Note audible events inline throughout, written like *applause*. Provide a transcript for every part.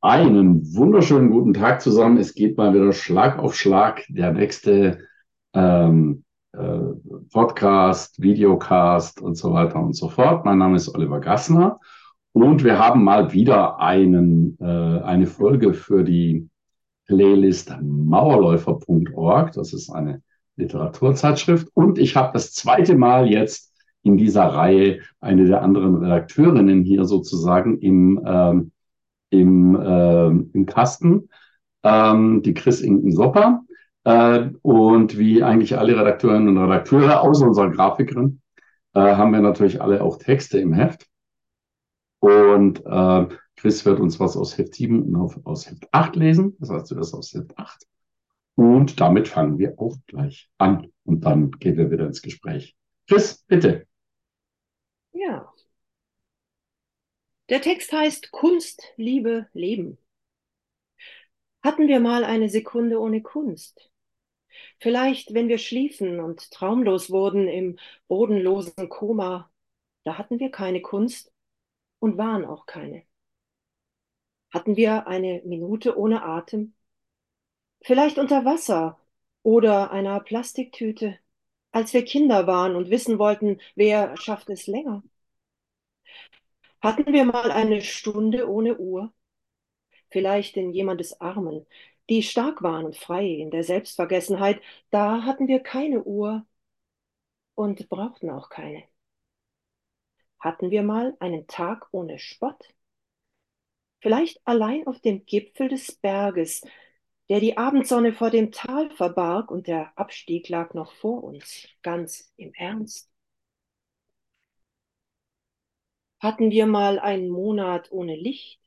Einen wunderschönen guten Tag zusammen. Es geht mal wieder Schlag auf Schlag. Der nächste ähm, äh, Podcast, Videocast und so weiter und so fort. Mein Name ist Oliver Gassner und wir haben mal wieder einen, äh, eine Folge für die Playlist Mauerläufer.org. Das ist eine Literaturzeitschrift und ich habe das zweite Mal jetzt in dieser Reihe eine der anderen Redakteurinnen hier sozusagen im ähm, im, äh, im Kasten, ähm, die Chris Inken-Sopper. Äh, und wie eigentlich alle Redakteurinnen und Redakteure, außer unserer Grafikerin, äh, haben wir natürlich alle auch Texte im Heft. Und äh, Chris wird uns was aus Heft 7 und auf, aus Heft 8 lesen. Das heißt, du wirst aus Heft 8. Und damit fangen wir auch gleich an. Und dann gehen wir wieder ins Gespräch. Chris, bitte. Ja, der Text heißt Kunst, Liebe, Leben. Hatten wir mal eine Sekunde ohne Kunst? Vielleicht, wenn wir schliefen und traumlos wurden im bodenlosen Koma, da hatten wir keine Kunst und waren auch keine. Hatten wir eine Minute ohne Atem? Vielleicht unter Wasser oder einer Plastiktüte, als wir Kinder waren und wissen wollten, wer schafft es länger? Hatten wir mal eine Stunde ohne Uhr? Vielleicht in jemandes Armen, die stark waren und frei in der Selbstvergessenheit, da hatten wir keine Uhr und brauchten auch keine. Hatten wir mal einen Tag ohne Spott? Vielleicht allein auf dem Gipfel des Berges, der die Abendsonne vor dem Tal verbarg und der Abstieg lag noch vor uns, ganz im Ernst. Hatten wir mal einen Monat ohne Licht?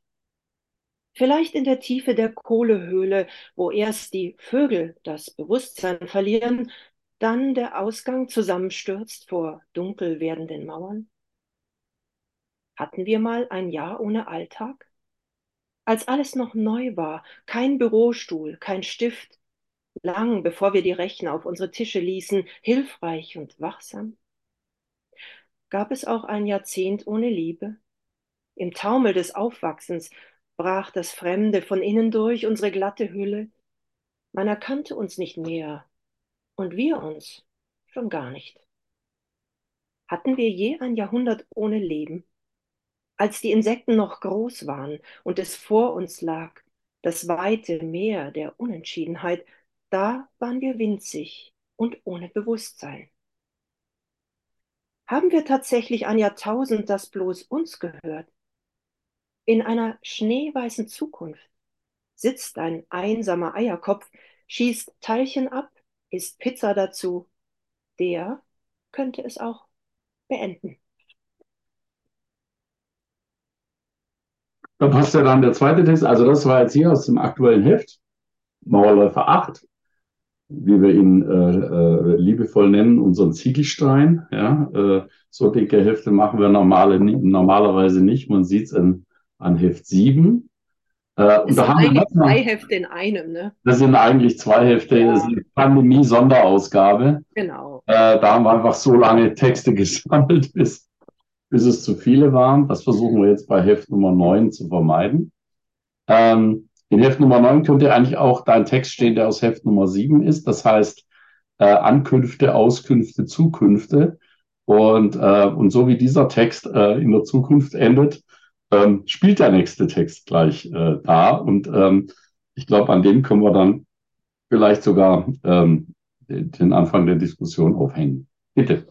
Vielleicht in der Tiefe der Kohlehöhle, wo erst die Vögel das Bewusstsein verlieren, dann der Ausgang zusammenstürzt vor dunkel werdenden Mauern? Hatten wir mal ein Jahr ohne Alltag? Als alles noch neu war, kein Bürostuhl, kein Stift, lang bevor wir die Rechner auf unsere Tische ließen, hilfreich und wachsam? Gab es auch ein Jahrzehnt ohne Liebe? Im Taumel des Aufwachsens brach das Fremde von innen durch unsere glatte Hülle. Man erkannte uns nicht mehr und wir uns schon gar nicht. Hatten wir je ein Jahrhundert ohne Leben? Als die Insekten noch groß waren und es vor uns lag, das weite Meer der Unentschiedenheit, da waren wir winzig und ohne Bewusstsein. Haben wir tatsächlich ein Jahrtausend, das bloß uns gehört? In einer schneeweißen Zukunft sitzt ein einsamer Eierkopf, schießt Teilchen ab, isst Pizza dazu. Der könnte es auch beenden. Da passt ja dann der zweite Text. Also das war jetzt hier aus dem aktuellen Heft, Mauerläufer 8 wie wir ihn äh, äh, liebevoll nennen, unseren Ziegelstein. Ja, äh, so dicke Hefte machen wir normale, normalerweise nicht. Man sieht es an, an Heft 7. Äh, das sind eigentlich zwei Hefte in einem, ne? Das sind eigentlich zwei Hefte. Ja. Das ist eine Pandemie-Sonderausgabe. Genau. Äh, da haben wir einfach so lange Texte *laughs* gesammelt, bis, bis es zu viele waren. Das versuchen wir jetzt bei Heft Nummer 9 zu vermeiden. Ähm, in Heft Nummer 9 könnte eigentlich auch dein Text stehen, der aus Heft Nummer 7 ist. Das heißt äh, Ankünfte, Auskünfte, Zukünfte. Und, äh, und so wie dieser Text äh, in der Zukunft endet, ähm, spielt der nächste Text gleich äh, da. Und ähm, ich glaube, an dem können wir dann vielleicht sogar ähm, den Anfang der Diskussion aufhängen. Bitte.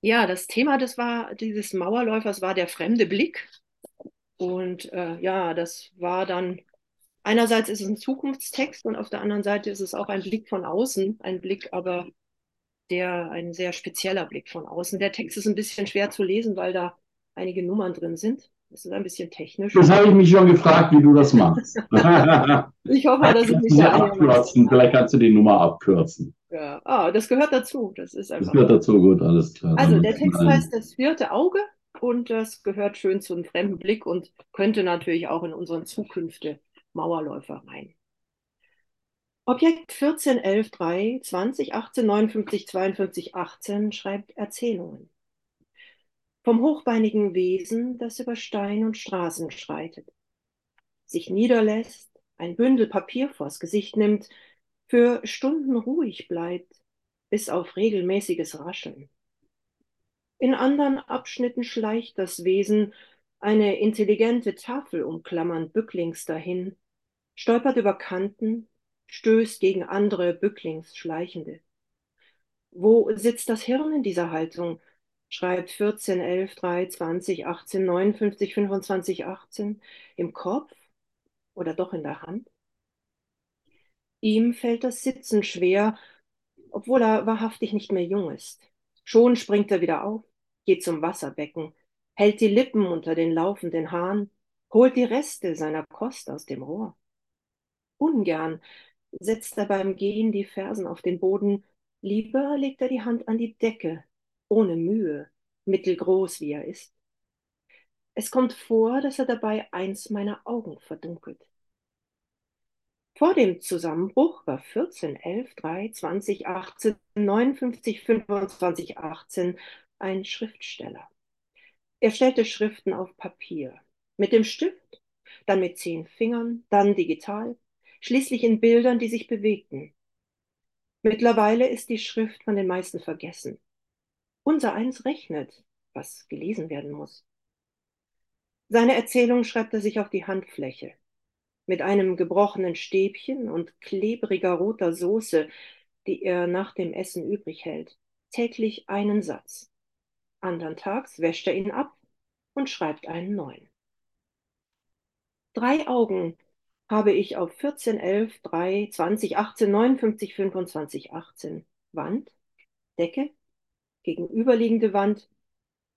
Ja, das Thema das war dieses Mauerläufers war der fremde Blick. Und äh, ja, das war dann einerseits ist es ein Zukunftstext und auf der anderen Seite ist es auch ein Blick von außen, ein Blick aber der ein sehr spezieller Blick von außen. Der Text ist ein bisschen schwer zu lesen, weil da einige Nummern drin sind. Das ist ein bisschen technisch. Das habe ich mich schon gefragt, wie du das machst. *laughs* ich hoffe, dass ich nicht abkürzen. Vielleicht kannst du die Nummer abkürzen. Ja, ah, das gehört dazu. Das ist einfach. Das gehört dazu, gut, alles klar. Also der Text heißt das vierte Auge und das gehört schön zu einem fremden Blick und könnte natürlich auch in unseren Zukünfte Mauerläufer rein. Objekt 14, 11, 3, 20, 18, 59, 52, 18 schreibt Erzählungen. Vom hochbeinigen Wesen, das über Stein und Straßen schreitet. sich niederlässt, ein Bündel Papier vors Gesicht nimmt, für Stunden ruhig bleibt, bis auf regelmäßiges Rascheln. In anderen Abschnitten schleicht das Wesen, eine intelligente Tafel umklammernd bücklings dahin, stolpert über Kanten, stößt gegen andere bücklings Schleichende. Wo sitzt das Hirn in dieser Haltung? Schreibt 14, 11, 3, 20, 18, 59, 25, 18 im Kopf oder doch in der Hand? Ihm fällt das Sitzen schwer, obwohl er wahrhaftig nicht mehr jung ist. Schon springt er wieder auf, geht zum Wasserbecken, hält die Lippen unter den laufenden Haaren, holt die Reste seiner Kost aus dem Rohr. Ungern setzt er beim Gehen die Fersen auf den Boden, lieber legt er die Hand an die Decke, ohne Mühe, mittelgroß wie er ist. Es kommt vor, dass er dabei eins meiner Augen verdunkelt. Vor dem Zusammenbruch war 14, 11, 3, 20, 18, 59, 25, 18 ein Schriftsteller. Er stellte Schriften auf Papier, mit dem Stift, dann mit zehn Fingern, dann digital, schließlich in Bildern, die sich bewegten. Mittlerweile ist die Schrift von den meisten vergessen. Unser eins rechnet, was gelesen werden muss. Seine Erzählung schreibt er sich auf die Handfläche mit einem gebrochenen Stäbchen und klebriger roter Soße, die er nach dem Essen übrig hält, täglich einen Satz. Andern Tags wäscht er ihn ab und schreibt einen neuen. Drei Augen habe ich auf 14, 11, 3, 20, 18, 59, 25, 18. Wand, Decke, gegenüberliegende Wand.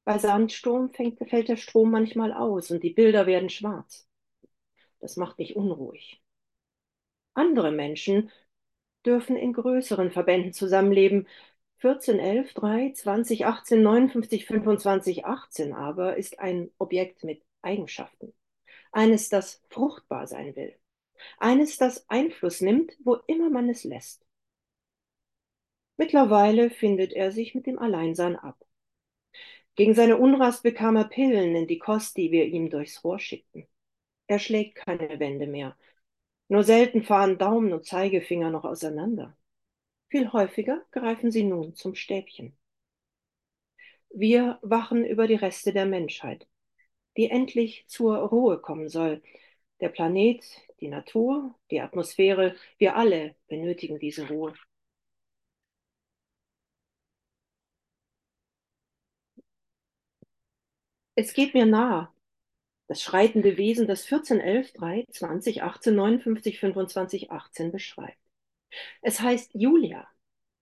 Bei Sandsturm fängt, fällt der Strom manchmal aus und die Bilder werden schwarz. Das macht mich unruhig. Andere Menschen dürfen in größeren Verbänden zusammenleben. 14, 11, 3, 20, 18, 59, 25, 18 aber ist ein Objekt mit Eigenschaften. Eines, das fruchtbar sein will. Eines, das Einfluss nimmt, wo immer man es lässt. Mittlerweile findet er sich mit dem Alleinsein ab. Gegen seine Unrast bekam er Pillen in die Kost, die wir ihm durchs Rohr schickten. Er schlägt keine Wände mehr. Nur selten fahren Daumen und Zeigefinger noch auseinander. Viel häufiger greifen sie nun zum Stäbchen. Wir wachen über die Reste der Menschheit, die endlich zur Ruhe kommen soll. Der Planet, die Natur, die Atmosphäre, wir alle benötigen diese Ruhe. Es geht mir nahe, das schreitende Wesen, das 14, 11, 3, 20, 18, 59, 25, 18 beschreibt. Es heißt Julia.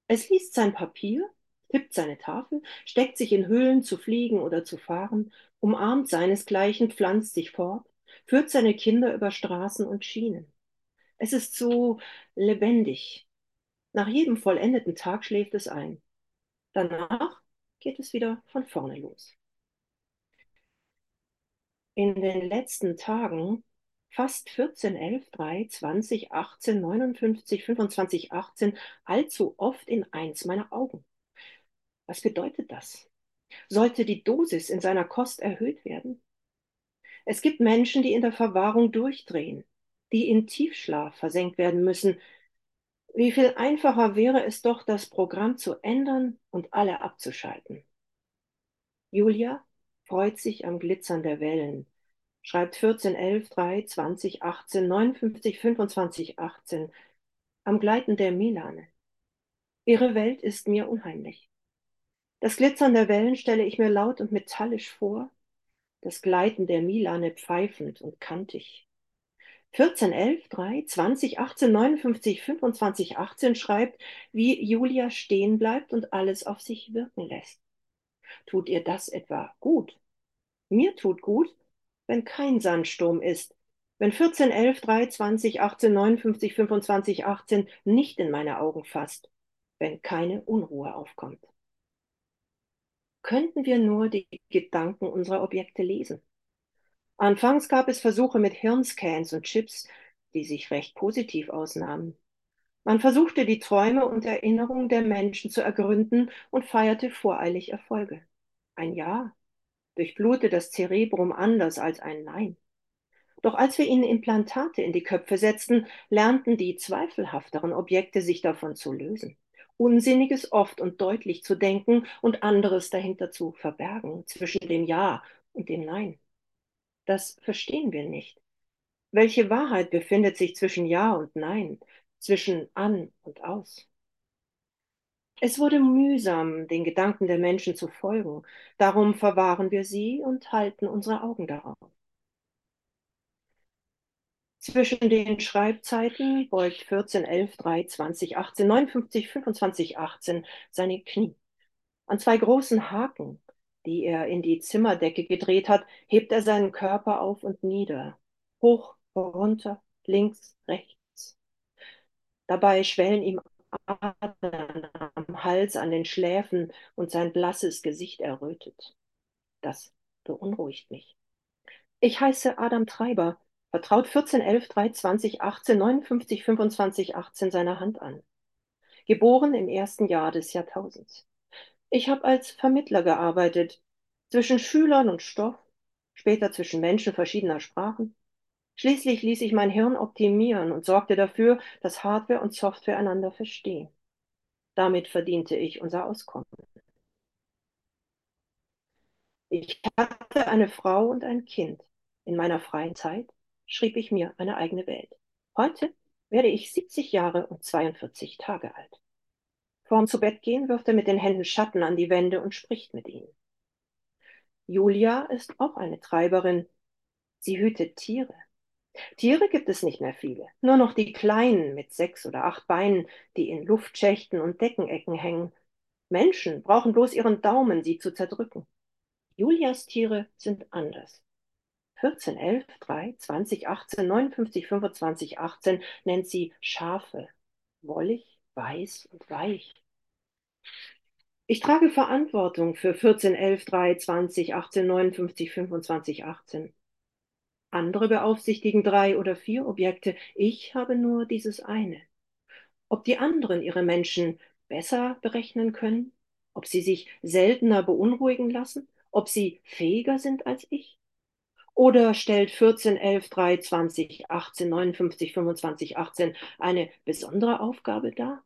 Es liest sein Papier, tippt seine Tafel, steckt sich in Höhlen zu fliegen oder zu fahren, umarmt seinesgleichen, pflanzt sich fort, führt seine Kinder über Straßen und Schienen. Es ist so lebendig. Nach jedem vollendeten Tag schläft es ein. Danach geht es wieder von vorne los in den letzten Tagen fast 14, 11, 3, 20, 18, 59, 25, 18 allzu oft in eins meiner Augen. Was bedeutet das? Sollte die Dosis in seiner Kost erhöht werden? Es gibt Menschen, die in der Verwahrung durchdrehen, die in Tiefschlaf versenkt werden müssen. Wie viel einfacher wäre es doch, das Programm zu ändern und alle abzuschalten. Julia freut sich am Glitzern der Wellen, schreibt 14, 11, 3, 20, 18, 59, 25, 18, am Gleiten der Milane. Ihre Welt ist mir unheimlich. Das Glitzern der Wellen stelle ich mir laut und metallisch vor, das Gleiten der Milane pfeifend und kantig. 14, 11, 3, 20, 18, 59, 25, 18 schreibt, wie Julia stehen bleibt und alles auf sich wirken lässt. Tut ihr das etwa gut? Mir tut gut, wenn kein Sandsturm ist, wenn 14, 11, 3, 20, 18, 59, 25, 18 nicht in meine Augen fasst, wenn keine Unruhe aufkommt. Könnten wir nur die Gedanken unserer Objekte lesen? Anfangs gab es Versuche mit Hirnscans und Chips, die sich recht positiv ausnahmen. Man versuchte die Träume und Erinnerungen der Menschen zu ergründen und feierte voreilig Erfolge. Ein Ja durchblute das Zerebrum anders als ein Nein. Doch als wir ihnen Implantate in die Köpfe setzten, lernten die zweifelhafteren Objekte sich davon zu lösen. Unsinniges oft und deutlich zu denken und anderes dahinter zu verbergen, zwischen dem Ja und dem Nein. Das verstehen wir nicht. Welche Wahrheit befindet sich zwischen Ja und Nein, zwischen an und aus? Es wurde mühsam, den Gedanken der Menschen zu folgen. Darum verwahren wir sie und halten unsere Augen darauf. Zwischen den Schreibzeiten beugt 14, 11, 3, 20, 18, 59, 25, 18 seine Knie. An zwei großen Haken, die er in die Zimmerdecke gedreht hat, hebt er seinen Körper auf und nieder. Hoch, runter, links, rechts. Dabei schwellen ihm Adern am Hals, an den Schläfen und sein blasses Gesicht errötet. Das beunruhigt mich. Ich heiße Adam Treiber, vertraut 14, 11, 3, 20, 18, 59, 25, 18 seiner Hand an. Geboren im ersten Jahr des Jahrtausends. Ich habe als Vermittler gearbeitet, zwischen Schülern und Stoff, später zwischen Menschen verschiedener Sprachen. Schließlich ließ ich mein Hirn optimieren und sorgte dafür, dass Hardware und Software einander verstehen. Damit verdiente ich unser Auskommen. Ich hatte eine Frau und ein Kind. In meiner freien Zeit schrieb ich mir eine eigene Welt. Heute werde ich 70 Jahre und 42 Tage alt. Vorm zu Bett gehen wirft er mit den Händen Schatten an die Wände und spricht mit ihnen. Julia ist auch eine Treiberin. Sie hütet Tiere. Tiere gibt es nicht mehr viele, nur noch die kleinen mit sechs oder acht Beinen, die in Luftschächten und Deckenecken hängen. Menschen brauchen bloß ihren Daumen, sie zu zerdrücken. Julias Tiere sind anders. 14, 11, 3, 20, 18, 59, 25, 18 nennt sie Schafe. Wollig, weiß und weich. Ich trage Verantwortung für 14, 11, 3, 20, 18, 59, 25, 18. Andere beaufsichtigen drei oder vier Objekte. Ich habe nur dieses eine. Ob die anderen ihre Menschen besser berechnen können, ob sie sich seltener beunruhigen lassen, ob sie fähiger sind als ich, oder stellt 14, 11, 3, 20, 18, 59, 25, 18 eine besondere Aufgabe dar?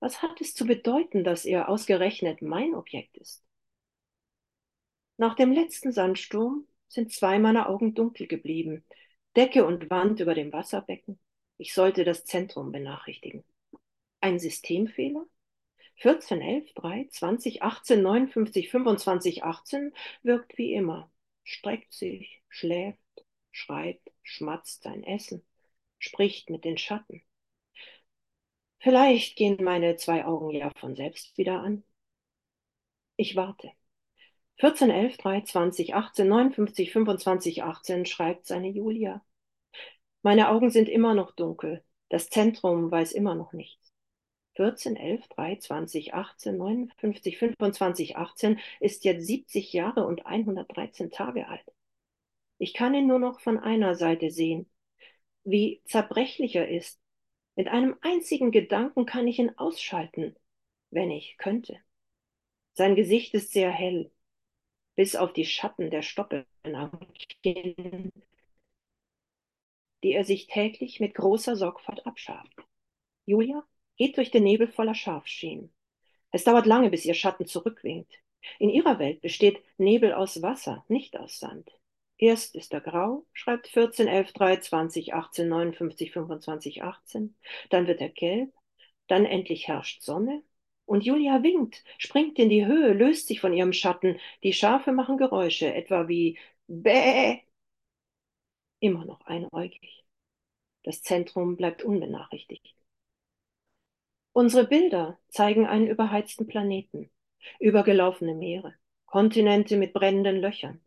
Was hat es zu bedeuten, dass er ausgerechnet mein Objekt ist? Nach dem letzten Sandsturm sind zwei meiner Augen dunkel geblieben. Decke und Wand über dem Wasserbecken. Ich sollte das Zentrum benachrichtigen. Ein Systemfehler? 14, 11, 3, 20, 18, 59, 25, 18 wirkt wie immer streckt sich, schläft, schreibt, schmatzt sein Essen, spricht mit den Schatten. Vielleicht gehen meine zwei Augen ja von selbst wieder an. Ich warte. 14, 11, 3, 20, 18, 59, 25, 18 schreibt seine Julia. Meine Augen sind immer noch dunkel. Das Zentrum weiß immer noch nichts. 14, 11, 3, 20, 18, 59, 25, 18 ist jetzt 70 Jahre und 113 Tage alt. Ich kann ihn nur noch von einer Seite sehen. Wie zerbrechlich er ist. Mit einem einzigen Gedanken kann ich ihn ausschalten, wenn ich könnte. Sein Gesicht ist sehr hell, bis auf die Schatten der Stoppeln am Kinn, die er sich täglich mit großer Sorgfalt abschabt. Julia geht durch den Nebel voller Scharfschienen. Es dauert lange, bis ihr Schatten zurückwinkt. In ihrer Welt besteht Nebel aus Wasser, nicht aus Sand. Erst ist er grau, schreibt 14, 11, 3, 20, 18, 59, 25, 18. Dann wird er gelb. Dann endlich herrscht Sonne. Und Julia winkt, springt in die Höhe, löst sich von ihrem Schatten. Die Schafe machen Geräusche, etwa wie Bäh. Immer noch einäugig. Das Zentrum bleibt unbenachrichtigt. Unsere Bilder zeigen einen überheizten Planeten, übergelaufene Meere, Kontinente mit brennenden Löchern.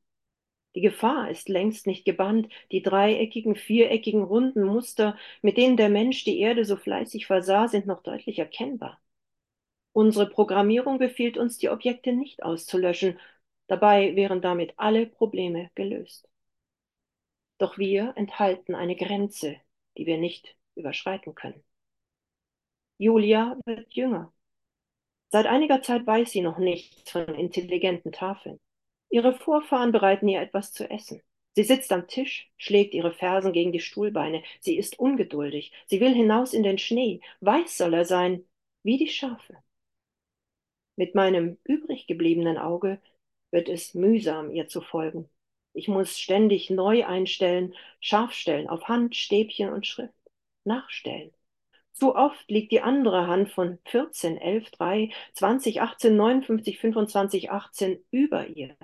Die Gefahr ist längst nicht gebannt, die dreieckigen, viereckigen, runden Muster, mit denen der Mensch die Erde so fleißig versah, sind noch deutlich erkennbar. Unsere Programmierung befiehlt uns, die Objekte nicht auszulöschen, dabei wären damit alle Probleme gelöst. Doch wir enthalten eine Grenze, die wir nicht überschreiten können. Julia wird jünger. Seit einiger Zeit weiß sie noch nichts von intelligenten Tafeln. Ihre Vorfahren bereiten ihr etwas zu essen. Sie sitzt am Tisch, schlägt ihre Fersen gegen die Stuhlbeine. Sie ist ungeduldig. Sie will hinaus in den Schnee. Weiß soll er sein, wie die Schafe. Mit meinem übrig gebliebenen Auge wird es mühsam, ihr zu folgen. Ich muss ständig neu einstellen, scharf stellen auf Hand, Stäbchen und Schrift, nachstellen. Zu oft liegt die andere Hand von 14, 11, 3, 20, 18, 59, 25, 18 über ihr.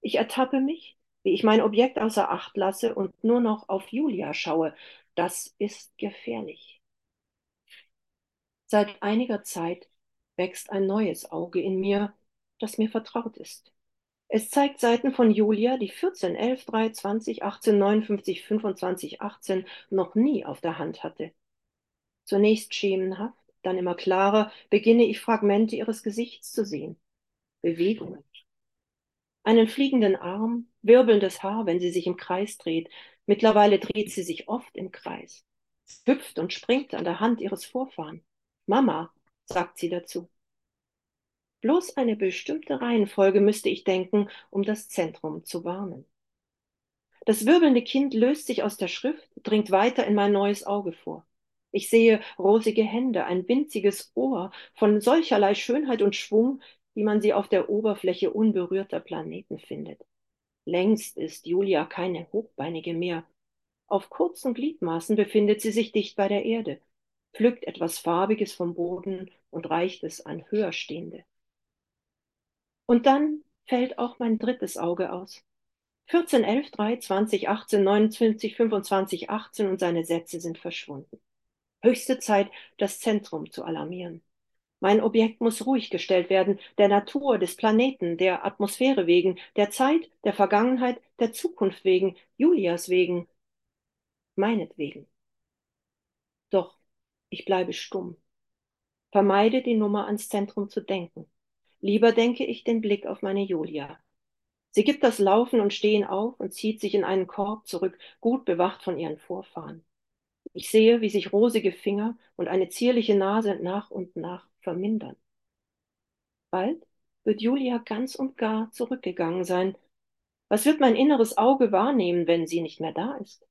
Ich ertappe mich, wie ich mein Objekt außer Acht lasse und nur noch auf Julia schaue. Das ist gefährlich. Seit einiger Zeit wächst ein neues Auge in mir, das mir vertraut ist. Es zeigt Seiten von Julia, die 14, 11, 3, 20, 18, 59, 25, 18 noch nie auf der Hand hatte. Zunächst schemenhaft, dann immer klarer, beginne ich Fragmente ihres Gesichts zu sehen. Bewegungen, einen fliegenden Arm, wirbelndes Haar, wenn sie sich im Kreis dreht. Mittlerweile dreht sie sich oft im Kreis, hüpft und springt an der Hand ihres Vorfahren. Mama, sagt sie dazu. Bloß eine bestimmte Reihenfolge müsste ich denken, um das Zentrum zu warnen. Das wirbelnde Kind löst sich aus der Schrift, dringt weiter in mein neues Auge vor. Ich sehe rosige Hände, ein winziges Ohr von solcherlei Schönheit und Schwung, wie man sie auf der Oberfläche unberührter Planeten findet. Längst ist Julia keine Hochbeinige mehr. Auf kurzen Gliedmaßen befindet sie sich dicht bei der Erde, pflückt etwas Farbiges vom Boden und reicht es an Höherstehende. Und dann fällt auch mein drittes Auge aus. 14, 11, 3, 20, 18, 29, 25, 18 und seine Sätze sind verschwunden. Höchste Zeit, das Zentrum zu alarmieren. Mein Objekt muss ruhig gestellt werden, der Natur, des Planeten, der Atmosphäre wegen, der Zeit, der Vergangenheit, der Zukunft wegen, Julias wegen, meinetwegen. Doch ich bleibe stumm, vermeide die Nummer ans Zentrum zu denken. Lieber denke ich den Blick auf meine Julia. Sie gibt das Laufen und Stehen auf und zieht sich in einen Korb zurück, gut bewacht von ihren Vorfahren. Ich sehe, wie sich rosige Finger und eine zierliche Nase nach und nach vermindern. Bald wird Julia ganz und gar zurückgegangen sein. Was wird mein inneres Auge wahrnehmen, wenn sie nicht mehr da ist?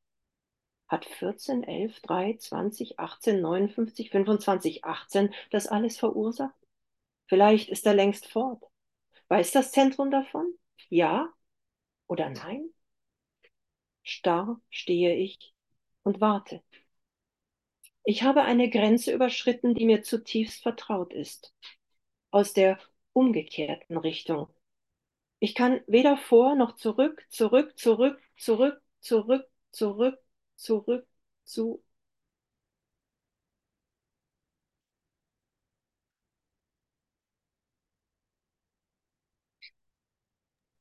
Hat 14, 11, 3, 20, 18, 59, 25, 18 das alles verursacht? Vielleicht ist er längst fort. Weiß das Zentrum davon? Ja oder nein? Starr stehe ich und warte. Ich habe eine Grenze überschritten, die mir zutiefst vertraut ist. Aus der umgekehrten Richtung. Ich kann weder vor noch zurück, zurück, zurück, zurück, zurück, zurück, zurück, zu.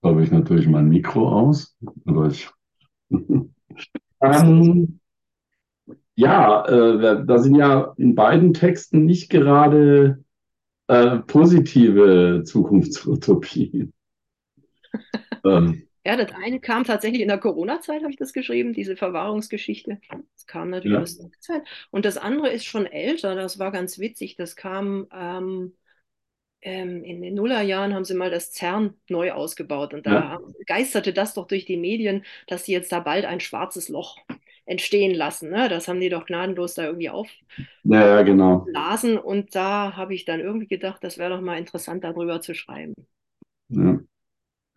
Habe ich natürlich mein Mikro aus. ähm, ja, äh, da sind ja in beiden Texten nicht gerade äh, positive Zukunftsutopien. *laughs* ähm. Ja, das eine kam tatsächlich in der Corona-Zeit, habe ich das geschrieben, diese Verwahrungsgeschichte. Das kam natürlich ja. aus der Zeit. Und das andere ist schon älter, das war ganz witzig. Das kam ähm, ähm, in den Nullerjahren, haben sie mal das CERN neu ausgebaut. Und da ja. geisterte das doch durch die Medien, dass sie jetzt da bald ein schwarzes Loch entstehen lassen. Ne? Das haben die doch gnadenlos da irgendwie aufblasen. Ja, ja, genau. Und da habe ich dann irgendwie gedacht, das wäre doch mal interessant, darüber zu schreiben. Ja.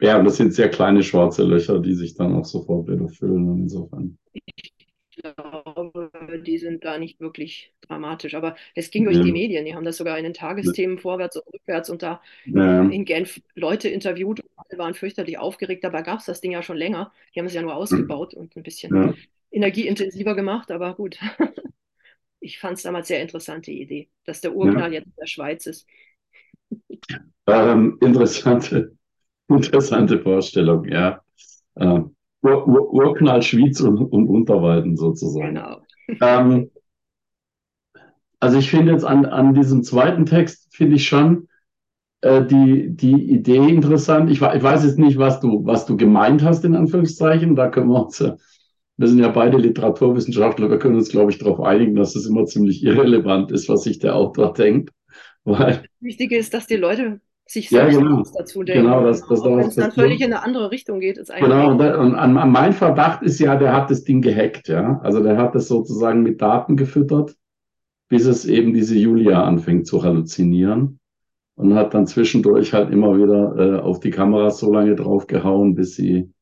ja, das sind sehr kleine schwarze Löcher, die sich dann auch sofort wieder füllen. Insofern. Ich glaube, die sind da nicht wirklich dramatisch. Aber es ging durch ja. die Medien. Die haben das sogar in den Tagesthemen vorwärts und rückwärts und da in Genf Leute interviewt. Alle waren fürchterlich aufgeregt. Dabei gab es das Ding ja schon länger. Die haben es ja nur ausgebaut und ein bisschen energieintensiver gemacht, aber gut. *laughs* Ich fand es damals sehr interessante Idee, dass der Urknall ja. jetzt in der Schweiz ist. *laughs* Ähm, interessante, *laughs* interessante Vorstellung, ja. Ähm, Ur Ur Urknall Schwyz und, und Unterwalden sozusagen. Genau. Ähm, also ich finde jetzt an, an diesem zweiten Text, finde ich schon äh, die, die Idee interessant. Ich, ich, weiß jetzt nicht, was du, was du gemeint hast, in Anführungszeichen. Da können wir uns äh, wir sind ja beide Literaturwissenschaftler, wir können uns, glaube ich, darauf einigen, dass es immer ziemlich irrelevant ist, was sich der Autor denkt. Weil, das Wichtige ist, dass die Leute sich Ja, selbst genau. was dazu denken. Genau, das, das, wenn es dann das, völlig in eine andere Richtung geht, ist eigentlich. Genau, und, und an, an mein Verdacht ist ja, der hat das Ding gehackt, ja. Also der hat das sozusagen mit Daten gefüttert, bis es eben diese Julia anfängt zu halluzinieren. Und hat dann zwischendurch halt immer wieder äh, auf die Kameras so lange draufgehauen, bis sie,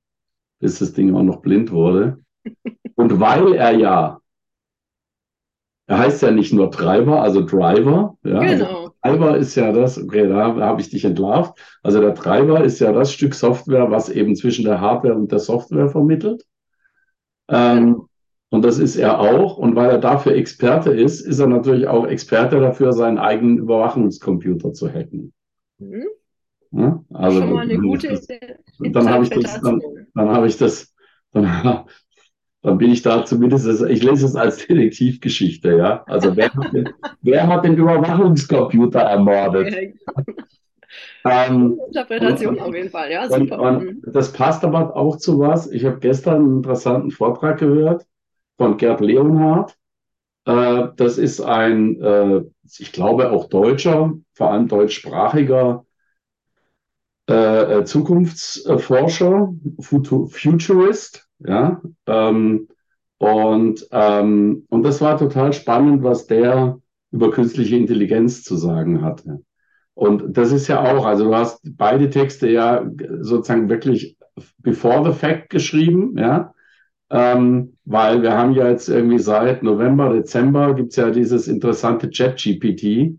bis das Ding auch noch blind wurde. Und weil er ja, er heißt ja nicht nur Treiber, also Driver, ja. Also Genau. Treiber ist ja das, okay, da habe ich dich entlarvt. Also der Treiber ist ja das Stück Software, was eben zwischen der Hardware und der Software vermittelt. Ähm, und das ist er auch. Und weil er dafür Experte ist, ist er natürlich auch Experte dafür, seinen eigenen Überwachungscomputer zu hacken. Hm? Ja? Also Schon mal eine gute das, dann habe ich das, dann, Interpretation. dann habe ich das, dann, *laughs* dann bin ich da zumindest, ich lese es als *laughs* Detektivgeschichte, ja. Also wer hat den, *laughs* wer hat den Überwachungscomputer ermordet? Ähm, Interpretation auf jeden Fall, ja, und, super. und Mhm. das passt aber auch zu was. Ich habe gestern einen interessanten Vortrag gehört von Gerd Leonhardt. Äh, das ist ein, äh, ich glaube auch deutscher, vor allem deutschsprachiger äh, äh, Zukunftsforscher, Futu- Futurist, ja. Ähm, und, ähm, und das war total spannend, was der über künstliche Intelligenz zu sagen hatte. Und das ist ja auch, also du hast beide Texte ja sozusagen wirklich before the fact geschrieben, ja. Ähm, weil wir haben ja jetzt irgendwie seit November, Dezember gibt's ja dieses interessante Chat-GPT. Äh,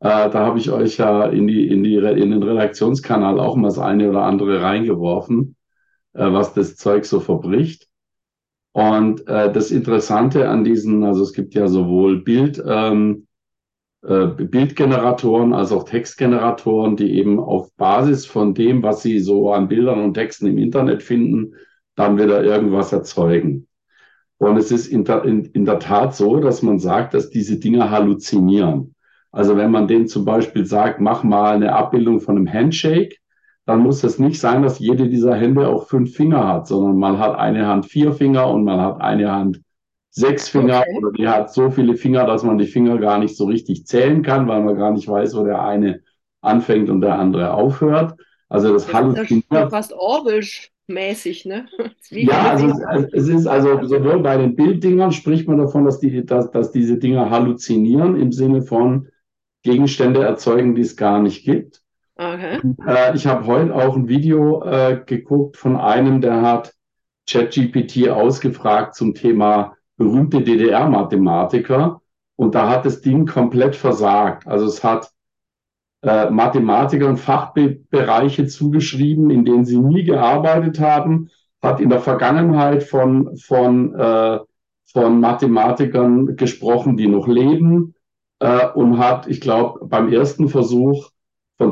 da habe ich euch ja in die, in die, in den Redaktionskanal auch mal das eine oder andere reingeworfen, äh, was das Zeug so verbricht. Und äh, das Interessante an diesen, also es gibt ja sowohl Bild, ähm, äh, Bildgeneratoren als auch Textgeneratoren, die eben auf Basis von dem, was sie so an Bildern und Texten im Internet finden, dann wieder irgendwas erzeugen. Und es ist in der, in, in der Tat so, dass man sagt, dass diese Dinge halluzinieren. Also wenn man denen zum Beispiel sagt, mach mal eine Abbildung von einem Handshake, dann muss es nicht sein, dass jede dieser Hände auch fünf Finger hat, sondern man hat eine Hand vier Finger und man hat eine Hand sechs Finger Okay. oder die hat so viele Finger, dass man die Finger gar nicht so richtig zählen kann, weil man gar nicht weiß, wo der eine anfängt und der andere aufhört. Also das Das ist ja schon halluziniert. fast Orwell-mäßig, ne? *laughs* Wie Ja, also es, es ist also sowohl bei den Bilddingern spricht man davon, dass die, dass, dass diese Dinger halluzinieren im Sinne von Gegenstände erzeugen, die es gar nicht gibt. Okay. Äh, ich habe heute auch ein Video äh, geguckt von einem, der hat ChatGPT ausgefragt zum Thema berühmte DDR-Mathematiker und da hat das Ding komplett versagt. Also es hat äh, Mathematikern Fachbereiche zugeschrieben, in denen sie nie gearbeitet haben, hat in der Vergangenheit von, von, äh, von Mathematikern gesprochen, die noch leben äh, und hat, ich glaube, beim ersten Versuch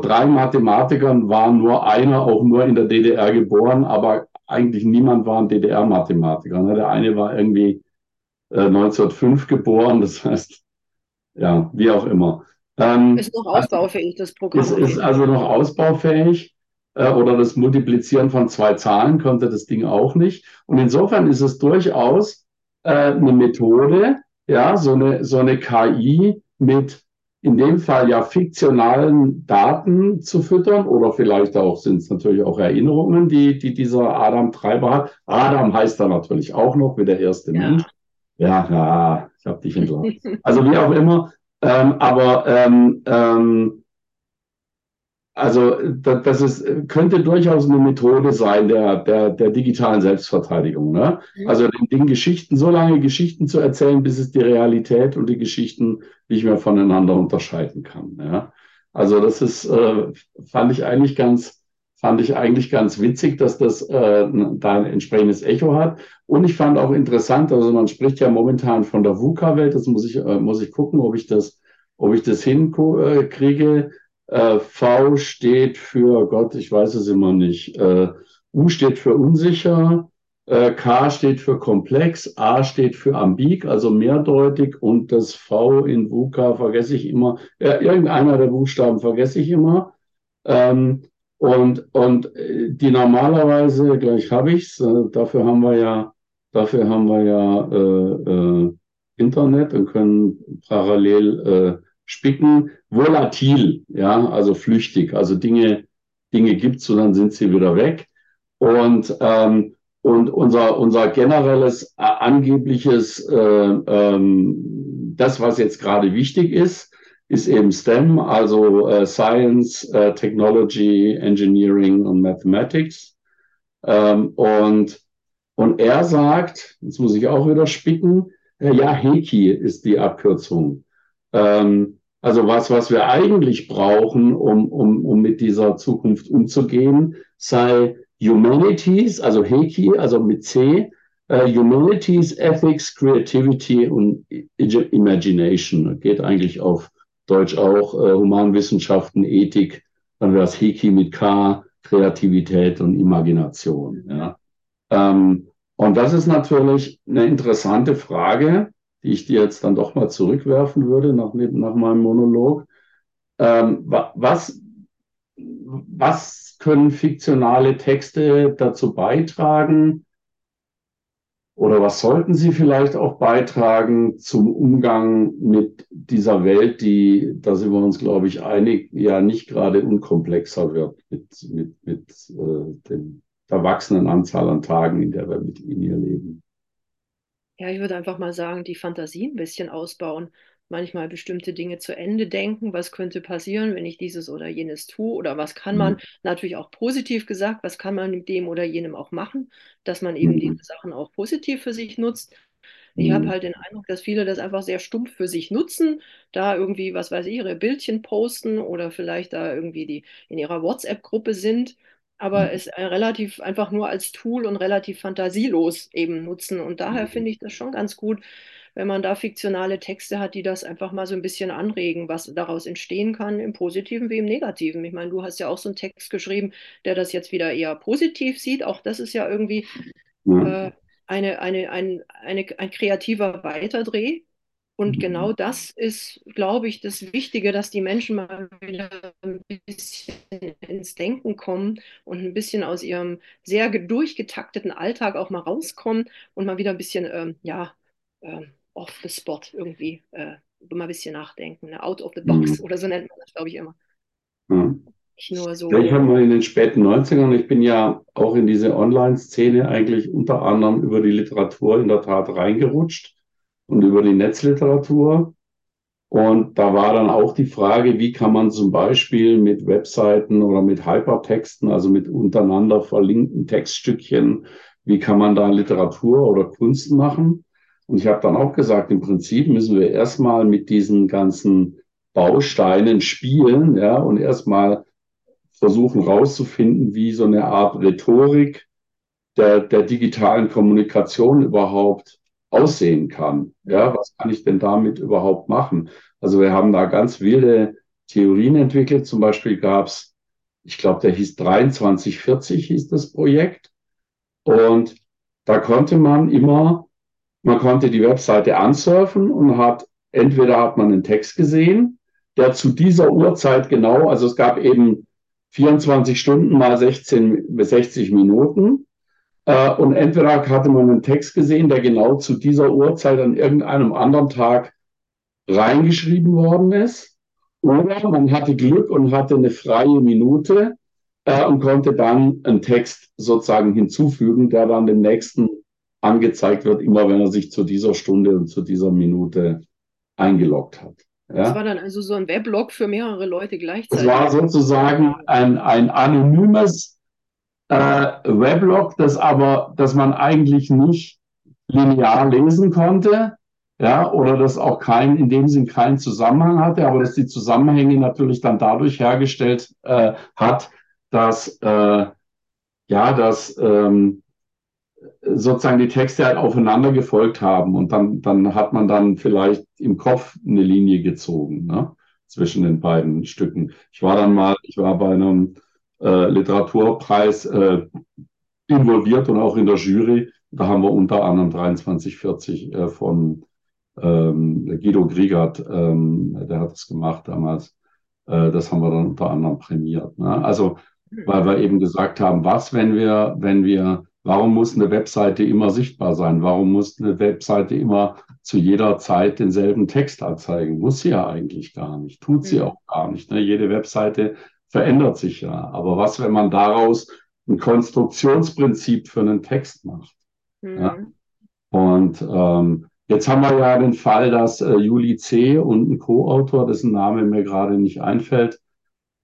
drei Mathematikern war nur einer auch nur in der DDR geboren, aber eigentlich niemand war ein DDR-Mathematiker. Ne? Der eine war irgendwie äh, 1905 geboren, das heißt, ja, wie auch immer. Ähm, Ist noch ausbaufähig, das Programm. ist, ist also noch ausbaufähig äh, oder das Multiplizieren von zwei Zahlen konnte das Ding auch nicht. Und insofern ist es durchaus äh, eine Methode, ja, so eine, so eine KI mit in dem Fall ja fiktionalen Daten zu füttern oder vielleicht auch sind es natürlich auch Erinnerungen, die, die dieser Adam Treiber hat. Adam heißt er natürlich auch noch wie der erste Ja. Mensch. Ja, ja, ich habe dich entlarvt. Also wie auch immer, ähm, aber ähm, ähm, also da, das ist, könnte durchaus eine Methode sein der, der, der digitalen Selbstverteidigung. Ne? Mhm. Also den, den Geschichten, so lange Geschichten zu erzählen, bis es die Realität und die Geschichten nicht mehr voneinander unterscheiden kann. Ja? Also das ist, äh, fand ich eigentlich ganz, fand ich eigentlich ganz witzig, dass das äh, da ein entsprechendes Echo hat. Und ich fand auch interessant, also man spricht ja momentan von der VUCA-Welt, das muss ich, äh, muss ich gucken, ob ich das, ob ich das hinkriege. Äh, v steht für Gott, ich weiß es immer nicht. Äh, U steht für unsicher, äh, K steht für komplex, A steht für ambig, also mehrdeutig und das V in VUCA vergesse ich immer. Ja, irgendeiner der Buchstaben vergesse ich immer. Ähm, und, und äh, die normalerweise, gleich habe ich's, äh, dafür haben wir ja, dafür haben wir ja äh, äh, Internet und können parallel äh, spicken, volatil, ja, also flüchtig. Also Dinge, Dinge gibt's und dann sind sie wieder weg. Und, ähm, und unser, unser generelles äh, angebliches, äh, ähm, das, was jetzt gerade wichtig ist, ist eben STEM, also äh, Science, äh, Technology, Engineering und Mathematics. Ähm, und, und er sagt, jetzt muss ich auch wieder spicken, äh, ja, HEKI ist die Abkürzung. Ähm, also was, was wir eigentlich brauchen, um, um, um mit dieser Zukunft umzugehen, sei Humanities, also HEKI, also mit C, uh, Humanities, Ethics, Creativity und Imagination. Geht eigentlich auf Deutsch auch äh, Humanwissenschaften, Ethik, dann wäre es Heki mit K, Kreativität und Imagination. Ja. Ähm, und das ist natürlich eine interessante Frage, die ich dir jetzt dann doch mal zurückwerfen würde nach, nach meinem Monolog. Ähm, was, was können fiktionale Texte dazu beitragen, oder was sollten Sie vielleicht auch beitragen zum Umgang mit dieser Welt, die, da sind wir uns, glaube ich, einig, ja nicht gerade unkomplexer wird mit, mit, mit äh, dem, der wachsenden Anzahl an Tagen, in der wir mit in ihr leben? Ja, ich würde einfach mal sagen, die Fantasie ein bisschen ausbauen manchmal bestimmte Dinge zu Ende denken, was könnte passieren, wenn ich dieses oder jenes tue oder was kann man, mhm. natürlich auch positiv gesagt, was kann man mit dem oder jenem auch machen, dass man eben mhm. diese Sachen auch positiv für sich nutzt. Ich habe mhm. halt den Eindruck, dass viele das einfach sehr stumpf für sich nutzen, da irgendwie, was weiß ich, ihre Bildchen posten oder vielleicht da irgendwie die in ihrer WhatsApp-Gruppe sind, aber es relativ einfach nur als Tool und relativ fantasielos eben nutzen. Und daher finde ich das schon ganz gut, wenn man da fiktionale Texte hat, die das einfach mal so ein bisschen anregen, was daraus entstehen kann, im Positiven wie im Negativen. Ich meine, du hast ja auch so einen Text geschrieben, der das jetzt wieder eher positiv sieht. Auch das ist ja irgendwie ja. Äh, eine, eine, ein, eine, ein kreativer Weiterdreh. Und mhm. genau das ist, glaube ich, das Wichtige, dass die Menschen mal wieder ein bisschen ins Denken kommen und ein bisschen aus ihrem sehr durchgetakteten Alltag auch mal rauskommen und mal wieder ein bisschen, ähm, ja, ähm, off the spot irgendwie äh, mal ein bisschen nachdenken. Ne? Out of the box mhm. oder so nennt man das, glaube ich, immer. Mhm. Nicht nur so. Ich habe mal in den späten 90ern, ich bin ja auch in diese Online-Szene eigentlich unter anderem über die Literatur in der Tat reingerutscht und über die Netzliteratur. Und da war dann auch die Frage, wie kann man zum Beispiel mit Webseiten oder mit Hypertexten, also mit untereinander verlinkten Textstückchen, wie kann man da Literatur oder Kunst machen? Und ich habe dann auch gesagt, im Prinzip müssen wir erstmal mit diesen ganzen Bausteinen spielen, ja, und erstmal versuchen rauszufinden, wie so eine Art Rhetorik der, der digitalen Kommunikation überhaupt aussehen kann. Ja, was kann ich denn damit überhaupt machen? Also wir haben da ganz wilde Theorien entwickelt. Zum Beispiel gab es, ich glaube, der hieß 2340 hieß das Projekt. Und da konnte man immer man konnte die Webseite ansurfen und hat, entweder hat man einen Text gesehen, der zu dieser Uhrzeit genau, also es gab eben 24 Stunden mal 16, 60 Minuten. Äh, und entweder hatte man einen Text gesehen, der genau zu dieser Uhrzeit an irgendeinem anderen Tag reingeschrieben worden ist. Oder man hatte Glück und hatte eine freie Minute äh, und konnte dann einen Text sozusagen hinzufügen, der dann dem nächsten angezeigt wird, immer wenn er sich zu dieser Stunde und zu dieser Minute eingeloggt hat. Ja? Das war dann also so ein Weblog für mehrere Leute gleichzeitig. Das war sozusagen ein, ein anonymes äh, Weblog, das aber, das man eigentlich nicht linear lesen konnte, ja, oder das auch kein, in dem Sinn keinen Zusammenhang hatte, aber dass die Zusammenhänge natürlich dann dadurch hergestellt äh, hat, dass äh, ja, dass ähm, sozusagen die Texte halt aufeinander gefolgt haben und dann, dann hat man dann vielleicht im Kopf eine Linie gezogen ne, zwischen den beiden Stücken. Ich war dann mal, ich war bei einem äh, Literaturpreis äh, involviert und auch in der Jury. Da haben wir unter anderem 2340 äh, von ähm, Guido Griegert, ähm, der hat es gemacht damals. Äh, das haben wir dann unter anderem prämiert. Ne? Also, weil wir eben gesagt haben, was, wenn wir, wenn wir Warum muss eine Webseite immer sichtbar sein? Warum muss eine Webseite immer zu jeder Zeit denselben Text anzeigen. Muss sie ja eigentlich gar nicht, tut sie Mhm. auch gar nicht. Ne? Jede Webseite verändert sich ja. Aber was, wenn man daraus ein Konstruktionsprinzip für einen Text macht? Ja. Mhm. Und ähm, jetzt haben wir ja den Fall, dass äh, Juli C. und ein Co-Autor, dessen Name mir gerade nicht einfällt,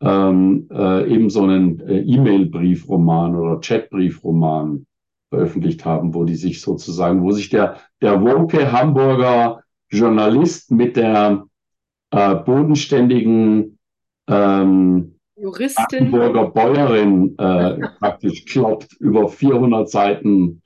ähm, äh, eben so einen äh, E-Mail-Briefroman oder Chat-Briefroman veröffentlicht haben, wo die sich sozusagen, wo sich der, der woke Hamburger Journalist mit der äh, bodenständigen ähm, Juristin. Hamburger Bäuerin äh, *laughs* praktisch kloppt über 400 Seiten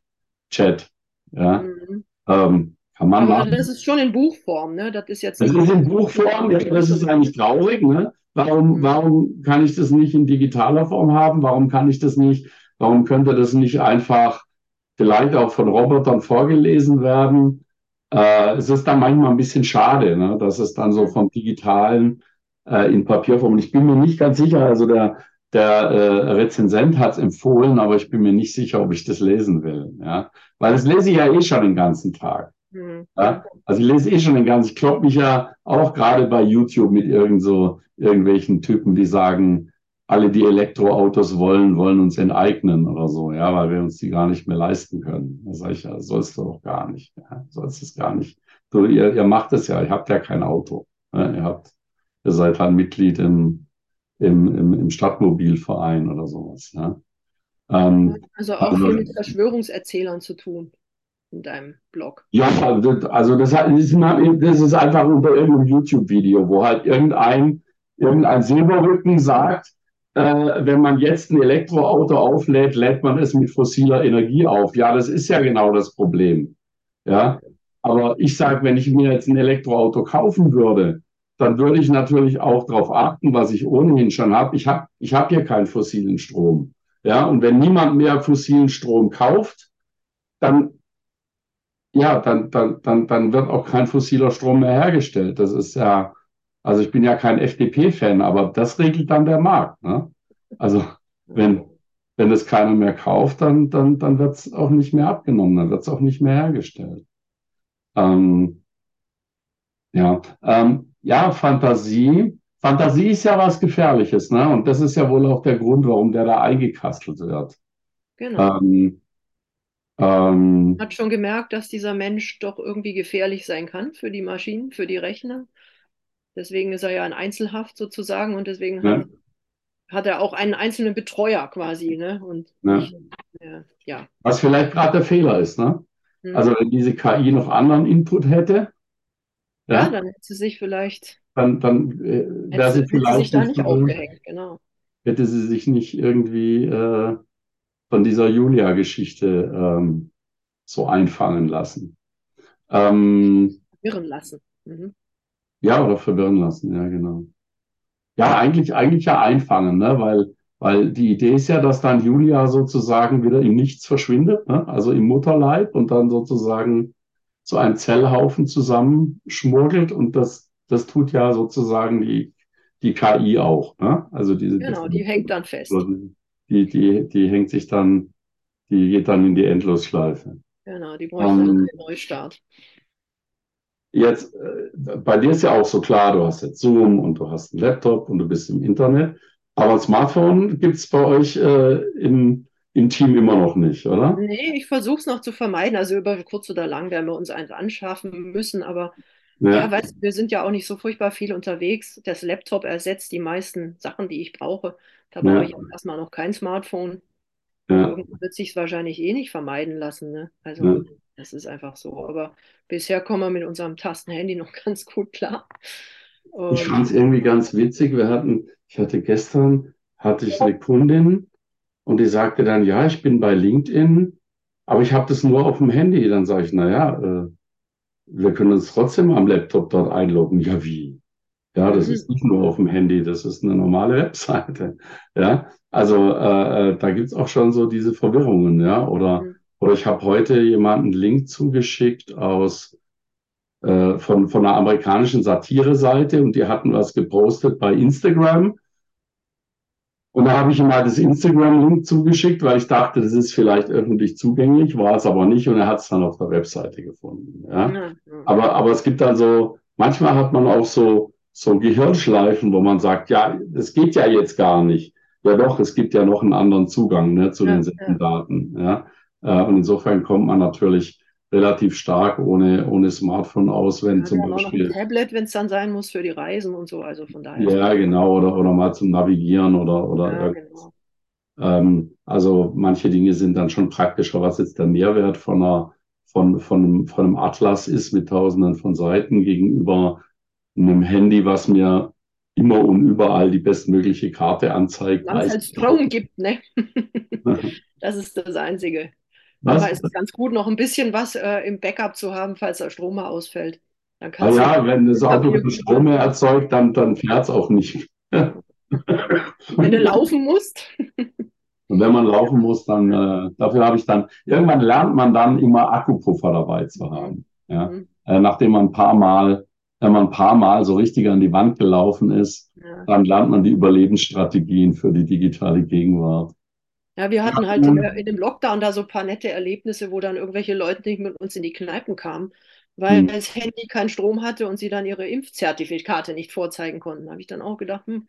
Chat. Ja, Mhm. ähm, kann man Aber machen. das ist schon in Buchform, ne? Das ist jetzt Das ist in Buchform, ja, das ist eigentlich traurig, ne? Warum, Mhm. warum kann ich das nicht in digitaler Form haben? Warum kann ich das nicht, warum könnte das nicht einfach vielleicht auch von Robotern vorgelesen werden? Äh, es ist dann manchmal ein bisschen schade, ne? Dass es dann so vom Digitalen äh, in Papierform, und ich bin mir nicht ganz sicher, also der, der äh, Rezensent hat es empfohlen, aber ich bin mir nicht sicher, ob ich das lesen will, ja? Weil das lese ich ja eh schon den ganzen Tag. Mhm. Ja? Also ich lese eh schon den ganzen, ich klopp mich ja auch gerade bei YouTube mit irgend so, irgendwelchen Typen, die sagen, alle, die Elektroautos wollen, wollen uns enteignen oder so, ja, weil wir uns die gar nicht mehr leisten können. Da sage ich ja, das sollst du auch gar nicht, ja, sollst es gar nicht. Du, ihr, ihr macht es ja, ihr habt ja kein Auto. Ja, ihr habt, ihr seid halt Mitglied im, im, im, im Stadtmobilverein oder sowas, ja. Ähm, Also auch Also- mit Verschwörungserzählern zu tun in deinem Blog. Ja, also das, also das ist einfach unter irgendeinem YouTube-Video, wo halt irgendein, irgendein Silberrücken sagt, äh, wenn man jetzt ein Elektroauto auflädt, lädt man es mit fossiler Energie auf. Ja, das ist ja genau das Problem. Ja, aber ich sage, wenn ich mir jetzt ein Elektroauto kaufen würde, dann würde ich natürlich auch darauf achten, was ich ohnehin schon habe. Ich habe ich hab hier keinen fossilen Strom. Ja, und wenn niemand mehr fossilen Strom kauft, dann ja, dann, dann, dann, dann wird auch kein fossiler Strom mehr hergestellt. Das ist ja, also ich bin ja kein FDP-Fan, aber das regelt dann der Markt. Ne? Also wenn, wenn es keiner mehr kauft, dann, dann, dann wird es auch nicht mehr abgenommen, dann wird es auch nicht mehr hergestellt. Ähm, ja, ähm, ja, Fantasie. Fantasie ist ja was Gefährliches, ne? Und das ist ja wohl auch der Grund, warum der da eingekastelt wird. Genau. Ähm, ähm, Hat schon gemerkt, dass dieser Mensch doch irgendwie gefährlich sein kann für die Maschinen, für die Rechner. Deswegen ist er ja in Einzelhaft sozusagen und deswegen hat, ne? hat er auch einen einzelnen Betreuer quasi, ne? Und Ja. nicht, äh, ja. Was vielleicht gerade der Fehler ist, ne? Hm. Also wenn diese KI noch anderen Input hätte, ja, ja, dann hätte sie sich vielleicht, dann, dann äh, wäre sie hätte sie sich vielleicht da nicht aufgehängt, genau. hätte sie sich nicht irgendwie äh, von dieser Julia-Geschichte ähm, so einfangen lassen. Ähm, Irren lassen. Mhm. ja, oder verwirren lassen, ja, genau. Ja, eigentlich, eigentlich ja einfangen, ne? Weil, weil die Idee ist ja, dass dann Julia sozusagen wieder im Nichts verschwindet, ne? Also im Mutterleib und dann sozusagen zu einem Zellhaufen zusammenschmuggelt und das, das tut ja sozusagen die, die KI auch, ne? Also diese, Genau, die hängt dann fest. die, die, die hängt sich dann, die geht dann in die Endlosschleife. Genau, die bräuchte dann Ähm, einen Neustart. Jetzt, äh, bei dir ist ja auch so klar, du hast jetzt Zoom und du hast einen Laptop und du bist im Internet. Aber Smartphone gibt es bei euch äh, im, im Team immer noch nicht, oder? Nee, ich versuche es noch zu vermeiden. Also über kurz oder lang werden wir uns eins anschaffen müssen, aber ja, Ja, weißt du, wir sind ja auch nicht so furchtbar viel unterwegs. Das Laptop ersetzt die meisten Sachen, die ich brauche. Da brauche Ja. ich jetzt erstmal noch kein Smartphone. Ja, irgendwann wird sich wahrscheinlich eh nicht vermeiden lassen, ne? Also ja. das ist einfach so. Aber bisher kommen wir mit unserem Tastenhandy noch *laughs* ganz gut klar. Ich Und fand es irgendwie ganz witzig. Wir hatten, ich hatte gestern, hatte ich eine Kundin und die sagte dann, ja, ich bin bei LinkedIn, aber ich habe das nur auf dem Handy. Dann sage ich, naja, äh, wir können uns trotzdem am Laptop dort einloggen. Ja, wie? Ja, das Mhm. ist nicht nur auf dem Handy, das ist eine normale Webseite. *laughs* Ja, also äh, äh, da gibt's auch schon so diese Verwirrungen, ja. Oder, Mhm. oder ich habe heute jemanden einen Link zugeschickt aus äh, von, von einer amerikanischen Satire-Seite und die hatten was gepostet bei Instagram. Und da habe ich ihm mal das Instagram-Link zugeschickt, weil ich dachte, das ist vielleicht öffentlich zugänglich, war es aber nicht und er hat es dann auf der Webseite gefunden. Ja? ja, ja. Aber, aber es gibt dann so, manchmal hat man auch so, so Gehirnschleifen, wo man sagt, ja, das geht ja jetzt gar nicht. Ja doch, es gibt ja noch einen anderen Zugang ne, zu ja, den Daten. Ja? Äh, und insofern kommt man natürlich relativ stark ohne, ohne Smartphone aus, wenn ja, zum Beispiel. Noch ein Tablet, wenn es dann sein muss für die Reisen und so, also von daher. Ja, genau, oder, oder mal zum Navigieren oder, oder ja, genau. ähm, also manche Dinge sind dann schon praktischer, was jetzt der Mehrwert von einer, von, von, von einem Atlas ist mit tausenden von Seiten gegenüber einem Handy, was mir immer und überall die bestmögliche Karte anzeigt. Weil es halt Strom gibt, ne? *laughs* das ist das Einzige. Was? Aber es ist ganz gut, noch ein bisschen was äh, im Backup zu haben, falls der Strom mal ausfällt. Dann ah ja, wenn das Auto Strom erzeugt, dann, dann fährt es auch nicht. *laughs* wenn du laufen musst. *laughs* Und wenn man laufen muss, dann äh, dafür habe ich dann, irgendwann lernt man dann immer Akkupuffer dabei zu haben. Ja? Mhm. Äh, nachdem man ein paar Mal, wenn man ein paar Mal so richtig an die Wand gelaufen ist, ja. dann lernt man die Überlebensstrategien für die digitale Gegenwart. Ja, wir hatten halt in, in dem Lockdown da so ein paar nette Erlebnisse, wo dann irgendwelche Leute nicht mit uns in die Kneipen kamen, weil hm. das Handy keinen Strom hatte und sie dann ihre Impfzertifikate nicht vorzeigen konnten. Da habe ich dann auch gedacht, hm,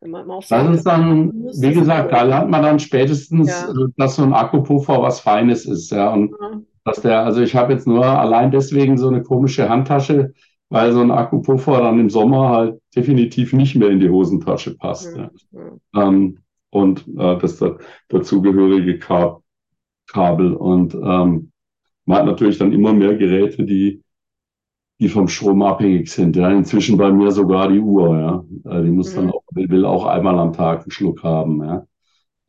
wenn man mal auf Das ist dann, muss, wie gesagt, da lernt man dann spätestens, ja. Äh, dass so ein Akkupuffer was Feines ist. Ja, und ja. dass der, also ich habe jetzt nur allein deswegen so eine komische Handtasche, weil so ein Akkupuffer dann im Sommer halt definitiv nicht mehr in die Hosentasche passt. Ja. ja. Ähm, und äh, das dazugehörige Kab Kabel. Und ähm, man hat natürlich dann immer mehr Geräte, die, die vom Strom abhängig sind. Ja. Inzwischen bei mir sogar die Uhr. Ja. Äh, die muss mhm. dann auch, will auch einmal am Tag einen Schluck haben. Ja.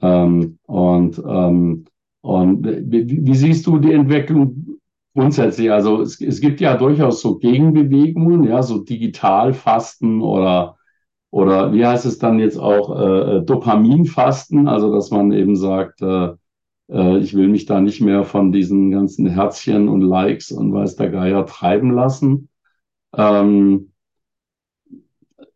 Ähm, und ähm, und wie, wie siehst du die Entwicklung grundsätzlich? Also es, es gibt ja durchaus so Gegenbewegungen, ja, so Digitalfasten oder oder wie heißt es dann jetzt auch, äh, äh, Dopaminfasten, also dass man eben sagt, äh, äh, ich will mich da nicht mehr von diesen ganzen Herzchen und Likes und weiß der Geier treiben lassen. Ähm,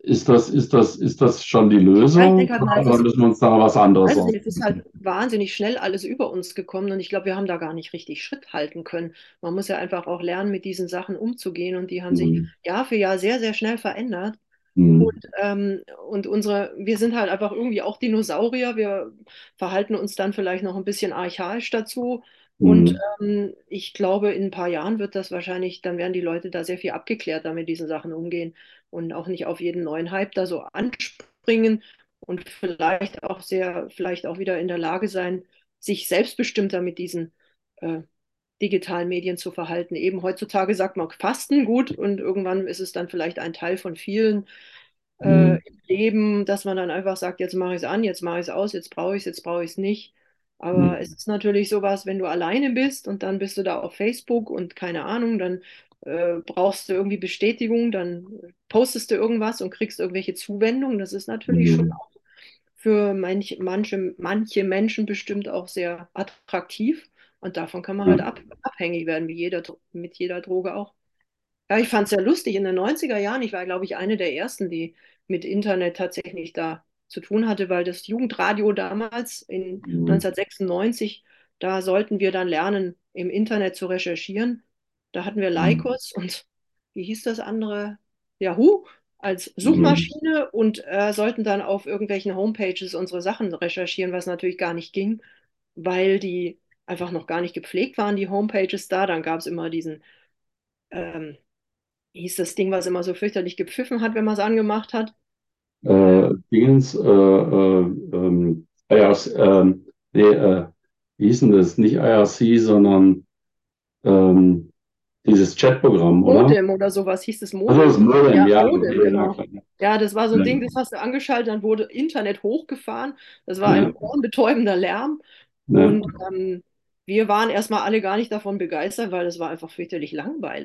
ist das, ist das, ist das schon die Lösung? Denke, oder müssen wir uns da was anderes sagen? Es ist halt wahnsinnig schnell alles über uns gekommen und ich glaube, wir haben da gar nicht richtig Schritt halten können. Man muss ja einfach auch lernen, mit diesen Sachen umzugehen und die haben mhm. sich Jahr für Jahr sehr, sehr schnell verändert. Mhm. Und, ähm, und unsere, wir sind halt einfach irgendwie auch Dinosaurier. Wir verhalten uns dann vielleicht noch ein bisschen archaisch dazu. Mhm. Und ähm, ich glaube, in ein paar Jahren wird das wahrscheinlich, dann werden die Leute da sehr viel abgeklärter mit diesen Sachen umgehen und auch nicht auf jeden neuen Hype da so anspringen und vielleicht auch sehr, vielleicht auch wieder in der Lage sein, sich selbstbestimmter mit diesen äh, digitalen Medien zu verhalten. Eben heutzutage sagt man Fasten gut und irgendwann ist es dann vielleicht ein Teil von vielen äh, mhm. im Leben, dass man dann einfach sagt, jetzt mache ich es an, jetzt mache ich es aus, jetzt brauche ich es, jetzt brauche ich es nicht. Aber mhm. es ist natürlich sowas, wenn du alleine bist und dann bist du da auf Facebook und keine Ahnung, dann äh, brauchst du irgendwie Bestätigung, dann postest du irgendwas und kriegst irgendwelche Zuwendungen. Das ist natürlich mhm. schon auch für manch, manche, manche Menschen bestimmt auch sehr attraktiv. Und davon kann man halt ab, abhängig werden, wie jeder, mit jeder Droge auch. Ja, ich fand es sehr lustig. In den 90er Jahren, ich war, glaube ich, eine der ersten, die mit Internet tatsächlich da zu tun hatte, weil das Jugendradio damals in mhm. 1996, da sollten wir dann lernen, im Internet zu recherchieren. Da hatten wir mhm. Lycos mhm. und wie hieß das andere? Yahoo als Suchmaschine mhm. und äh, sollten dann auf irgendwelchen Homepages unsere Sachen recherchieren, was natürlich gar nicht ging, weil die einfach noch gar nicht gepflegt waren, die Homepages da. Dann gab es immer diesen, ähm, hieß das Ding, was immer so fürchterlich gepfiffen hat, wenn man es angemacht hat. Äh, Dingens, äh, äh, ähm, IRC, äh, nee, äh, wie hieß denn das? Nicht IRC, sondern ähm, dieses Chatprogramm, oder? Modem oder sowas hieß das Modem. Also das Modem, ja. Ja, Modem, genau. ja, das war so ein ja. Ding, das hast du angeschaltet, dann wurde Internet hochgefahren. Das war ein ohrenbetäubender Lärm. Und ähm, wir waren erstmal alle gar nicht davon begeistert, weil das war einfach fürchterlich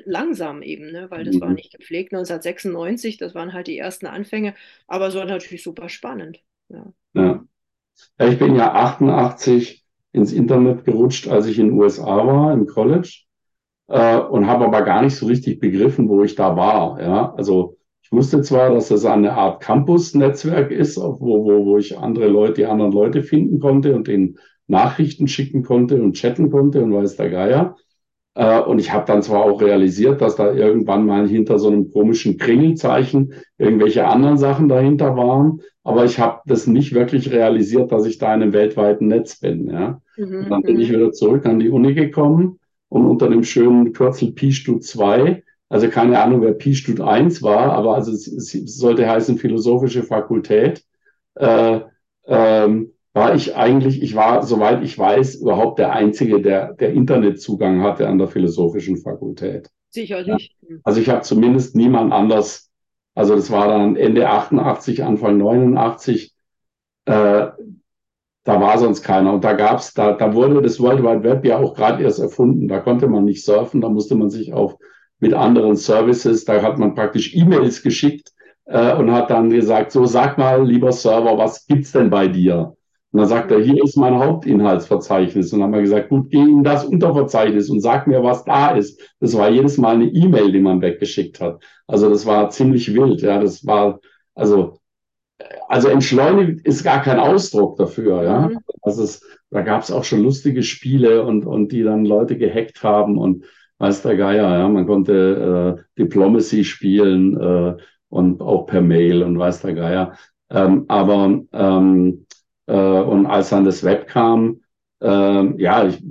langsam eben, ne? weil das mhm. war nicht gepflegt. 1996, das waren halt die ersten Anfänge, aber so natürlich super spannend. Ja. ja. ich bin ja 88 ins Internet gerutscht, als ich in den USA war, im College, äh, und habe aber gar nicht so richtig begriffen, wo ich da war. Ja? Also ich wusste zwar, dass das eine Art Campus-Netzwerk ist, wo, wo, wo ich andere Leute, die anderen Leute finden konnte und denen Nachrichten schicken konnte und chatten konnte und weiß der Geier. Äh, und ich habe dann zwar auch realisiert, dass da irgendwann mal hinter so einem komischen Kringelzeichen irgendwelche anderen Sachen dahinter waren, aber ich habe das nicht wirklich realisiert, dass ich da in einem weltweiten Netz bin. Ja. Mhm, und dann bin ich mhm. wieder zurück an die Uni gekommen und unter dem schönen Kürzel Pi-Stud 2, also keine Ahnung, wer Pi-Stud 1 war, aber also es, es sollte heißen Philosophische Fakultät, äh, ähm, war ich eigentlich, ich war, soweit ich weiß, überhaupt der Einzige, der, der Internetzugang hatte an der Philosophischen Fakultät. Sicherlich. Ja. Also ich habe zumindest niemand anders, also das war dann Ende 88, Anfang 89, äh, da war sonst keiner. Und da gab's, da, da wurde das World Wide Web ja auch gerade erst erfunden. Da konnte man nicht surfen, da musste man sich auf mit anderen Services, da hat man praktisch E-Mails geschickt äh, und hat dann gesagt, so sag mal, lieber Server, was gibt's denn bei dir? Und dann sagt er, hier ist mein Hauptinhaltsverzeichnis. Und dann haben wir gesagt, gut, geh in das Unterverzeichnis und sag mir, was da ist. Das war jedes Mal eine E-Mail, die man weggeschickt hat. Also das war ziemlich wild. Ja, das war, also, also entschleunigt ist gar kein Ausdruck dafür. Ja, mhm. das ist, da gab es auch schon lustige Spiele und, und die dann Leute gehackt haben und weiß der Geier. Ja, man konnte äh, Diplomacy spielen äh, und auch per Mail und weiß der Geier. Ähm, aber ähm, äh, und als dann das Web kam, äh, ja, ich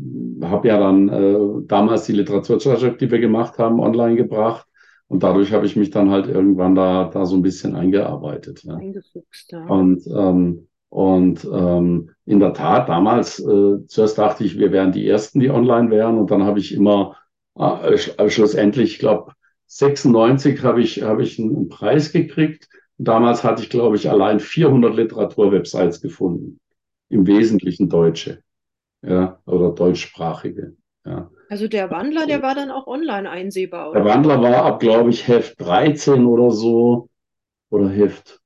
habe ja dann äh, damals die Literaturzeitschrift, die wir gemacht haben, online gebracht. Und dadurch habe ich mich dann halt irgendwann da, da so ein bisschen eingearbeitet. Ja. Eingefuchst, ja. Und, ähm, und ähm, in der Tat, damals, äh, zuerst dachte ich, wir wären die Ersten, die online wären. Und dann habe ich immer äh, sch schlussendlich, ich glaube, 96 habe ich, hab ich einen Preis gekriegt Damals hatte ich, glaube ich, allein 400 Literaturwebsites gefunden. Im Wesentlichen deutsche. Ja, oder deutschsprachige. Ja. Also der Wandler, der war dann auch online einsehbar, oder? Der Wandler war ab, glaube ich, Heft 13 oder so. Oder Heft.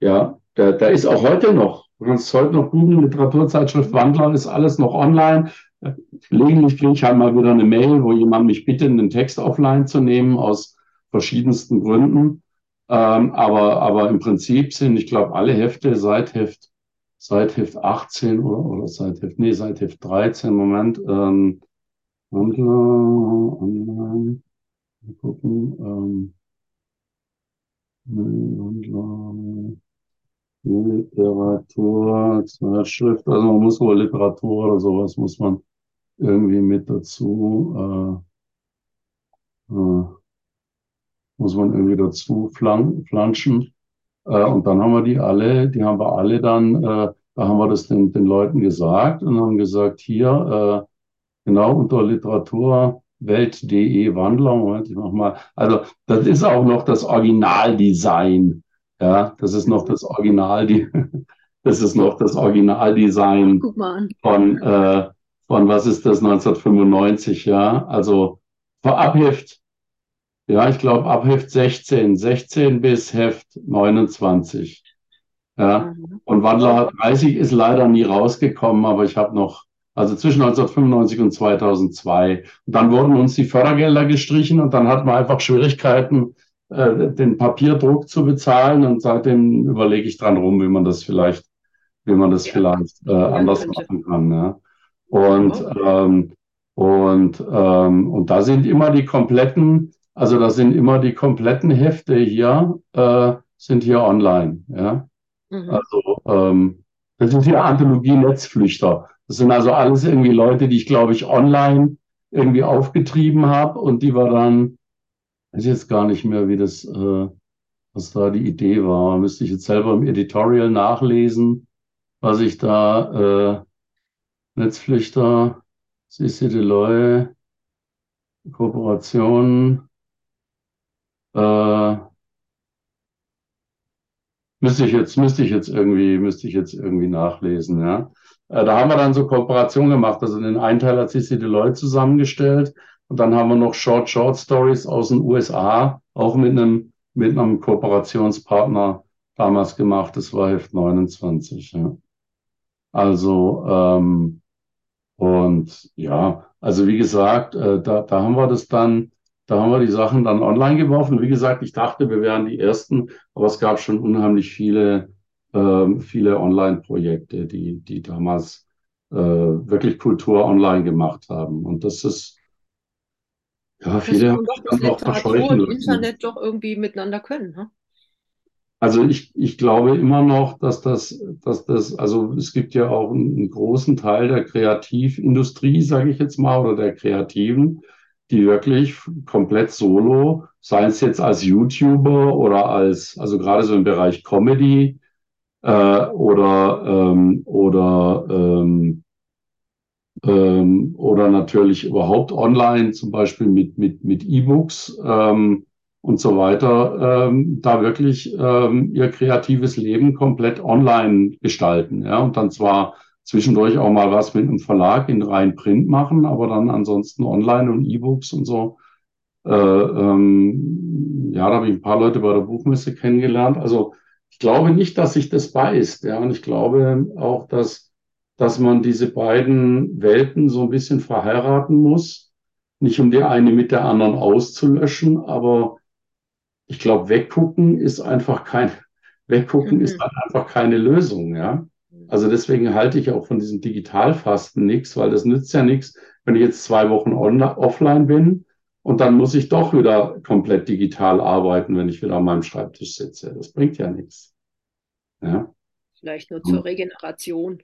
Ja, der, der ist auch heute noch. Du kannst heute noch googeln, Literaturzeitschrift Wandler ist alles noch online. Gelegentlich kriege ich halt mal wieder eine Mail, wo jemand mich bittet, einen Text offline zu nehmen, aus verschiedensten Gründen. Ähm, aber, aber im Prinzip sind, ich glaube, alle Hefte seit Heft, seit Heft 18 oder, oder seit Heft, nee, seit Heft 13, Moment, ähm, online, mal gucken, ähm, Literatur, Zeitschrift, also man muss wohl Literatur oder sowas muss man irgendwie mit dazu, äh, äh, muss man irgendwie dazu flanschen. Äh, und dann haben wir die alle, die haben wir alle dann, äh, da haben wir das den, den Leuten gesagt und haben gesagt, hier, äh, genau unter Literaturwelt.de Wandler, Moment, ich mach mal, also das ist auch noch das Originaldesign. Ja, das ist noch das Original, die, *laughs* das ist noch das Originaldesign von, äh, von was ist das 1995, ja, also Vorabheft ja, ich glaube ab Heft 16, 16 bis Heft 29. Ja, mhm. und Wandler 30 ist leider nie rausgekommen, aber ich habe noch, also zwischen 1995 und 2002. Und dann wurden uns die Fördergelder gestrichen und dann hatten wir einfach Schwierigkeiten, äh, den Papierdruck zu bezahlen. Und seitdem überlege ich dran rum, wie man das vielleicht, wie man das ja. vielleicht äh, anders machen kann. Ja. Und, ähm, und, ähm, und da sind immer die kompletten also da sind immer die kompletten Hefte hier, äh, sind hier online. Ja? Mhm. Also ähm, das sind hier Anthologie Netzflüchter. Das sind also alles irgendwie Leute, die ich, glaube ich, online irgendwie aufgetrieben habe und die war dann, weiß jetzt gar nicht mehr, wie das, äh, was da die Idee war. Müsste ich jetzt selber im Editorial nachlesen, was ich da, äh, Netzflüchter, Sissi Deloy, Kooperation, äh, müsste ich jetzt, müsste ich jetzt irgendwie, müsste ich jetzt irgendwie nachlesen, ja. Äh, da haben wir dann so Kooperation gemacht. Also den einen Teil hat CC Deloitte zusammengestellt und dann haben wir noch Short Short Stories aus den USA, auch mit einem, mit einem Kooperationspartner damals gemacht. Das war Heft 29, ja. Also, ähm, und ja, also wie gesagt, äh, da, da haben wir das dann Da haben wir die Sachen dann online geworfen. Wie gesagt, ich dachte, wir wären die Ersten, aber es gab schon unheimlich viele, äh, viele Online-Projekte, die, die damals äh, wirklich Kultur online gemacht haben. Und das ist, ja, viele haben das Literatur und Internet doch irgendwie miteinander können. Ne? Also ich, ich glaube immer noch, dass das, dass das, also es gibt ja auch einen, einen großen Teil der Kreativindustrie, sage ich jetzt mal, oder der Kreativen, die wirklich komplett solo, sei es jetzt als YouTuber oder als, also gerade so im Bereich Comedy äh, oder ähm, oder ähm, ähm, oder natürlich überhaupt online, zum Beispiel mit mit mit E-Books ähm, und so weiter, ähm, da wirklich ähm, ihr kreatives Leben komplett online gestalten, ja. Und dann zwar zwischendurch auch mal was mit einem Verlag in rein Print machen, aber dann ansonsten online und E-Books und so. Äh, ähm, ja, da habe ich ein paar Leute bei der Buchmesse kennengelernt. Also ich glaube nicht, dass sich das beißt. Ja, und ich glaube auch, dass, dass man diese beiden Welten so ein bisschen verheiraten muss. Nicht um die eine mit der anderen auszulöschen, aber ich glaube, weggucken ist einfach kein, weggucken mhm. ist halt einfach keine Lösung, ja. Also deswegen halte ich auch von diesem Digitalfasten nichts, weil das nützt ja nichts, wenn ich jetzt zwei Wochen online, offline bin und dann muss ich doch wieder komplett digital arbeiten, wenn ich wieder an meinem Schreibtisch sitze. Das bringt ja nichts. Ja. Vielleicht nur zur Regeneration.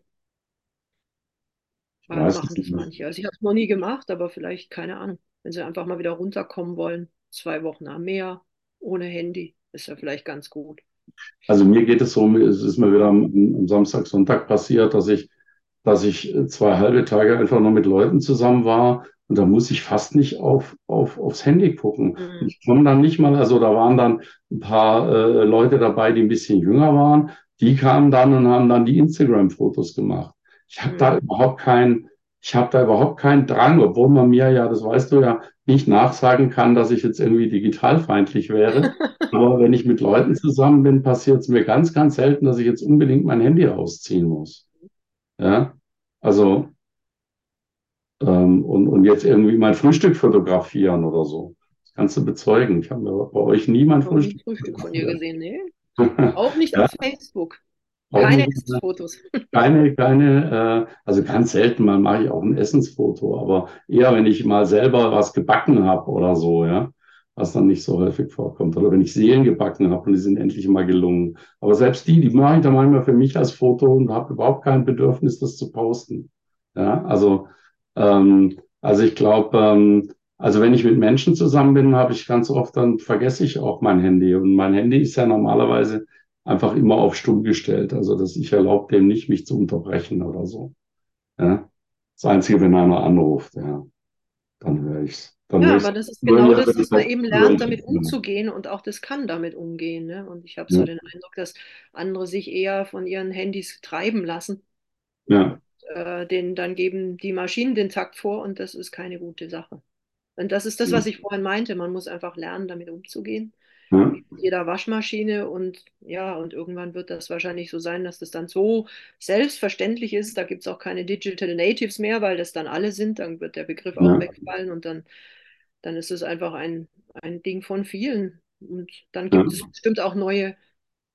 Ich weiß machen das manche. Also ich habe es noch nie gemacht, aber vielleicht, keine Ahnung, wenn sie einfach mal wieder runterkommen wollen, zwei Wochen am Meer, ohne Handy, ist ja vielleicht ganz gut. Also mir geht es so, es ist mir wieder am, am Samstag, Sonntag passiert, dass ich, dass ich zwei halbe Tage einfach nur mit Leuten zusammen war und da muss ich fast nicht auf, auf, aufs Handy gucken. Mhm. Ich komme dann nicht mal, also da waren dann ein paar äh, Leute dabei, die ein bisschen jünger waren. Die kamen dann und haben dann die Instagram-Fotos gemacht. Ich habe mhm. da überhaupt kein, ich habe da überhaupt keinen Drang, obwohl man mir ja, das weißt du ja, nicht nachsagen kann, dass ich jetzt irgendwie digitalfeindlich wäre. *laughs* Aber wenn ich mit Leuten zusammen bin, passiert es mir ganz, ganz selten, dass ich jetzt unbedingt mein Handy rausziehen muss. Ja, also ähm, und, und jetzt irgendwie mein Frühstück fotografieren oder so. Das kannst du bezeugen. Ich habe bei euch nie mein Frühstück, Frühstück von dir gesehen, nee. *laughs* Auch nicht ja. auf Facebook. Keine Essensfotos. *laughs* Keine, keine, äh, also ganz selten mal mache ich auch ein Essensfoto, aber eher, wenn ich mal selber was gebacken habe oder so, ja, was dann nicht so häufig vorkommt. Oder wenn ich Seelen gebacken habe und die sind endlich mal gelungen. Aber selbst die, die mache ich dann manchmal für mich als Foto und habe überhaupt kein Bedürfnis, das zu posten. Ja, also, ähm, also ich glaube, ähm, also wenn ich mit Menschen zusammen bin, habe ich ganz oft, dann vergesse ich auch mein Handy. Und mein Handy ist ja normalerweise einfach immer auf stumm gestellt. Also dass ich erlaube dem nicht, mich zu unterbrechen oder so. Ja? Das Einzige, wenn einer anruft, ja, dann höre ich's. Dann ja, aber das ist genau das, dass man eben lernt, damit umzugehen und auch das kann damit umgehen. Ne? Und ich habe so ja. den Eindruck, dass andere sich eher von ihren Handys treiben lassen. Ja. Äh, denen dann geben die Maschinen den Takt vor und das ist keine gute Sache. Und das ist das, was ich vorhin meinte. Man muss einfach lernen, damit umzugehen ja. jeder Waschmaschine und ja, und irgendwann wird das wahrscheinlich so sein, dass das dann so selbstverständlich ist. Da gibt es auch keine Digital Natives mehr, weil das dann alle sind. Dann wird der Begriff ja. auch wegfallen und dann, dann ist es einfach ein, ein Ding von vielen. Und dann gibt ja. es bestimmt auch neue,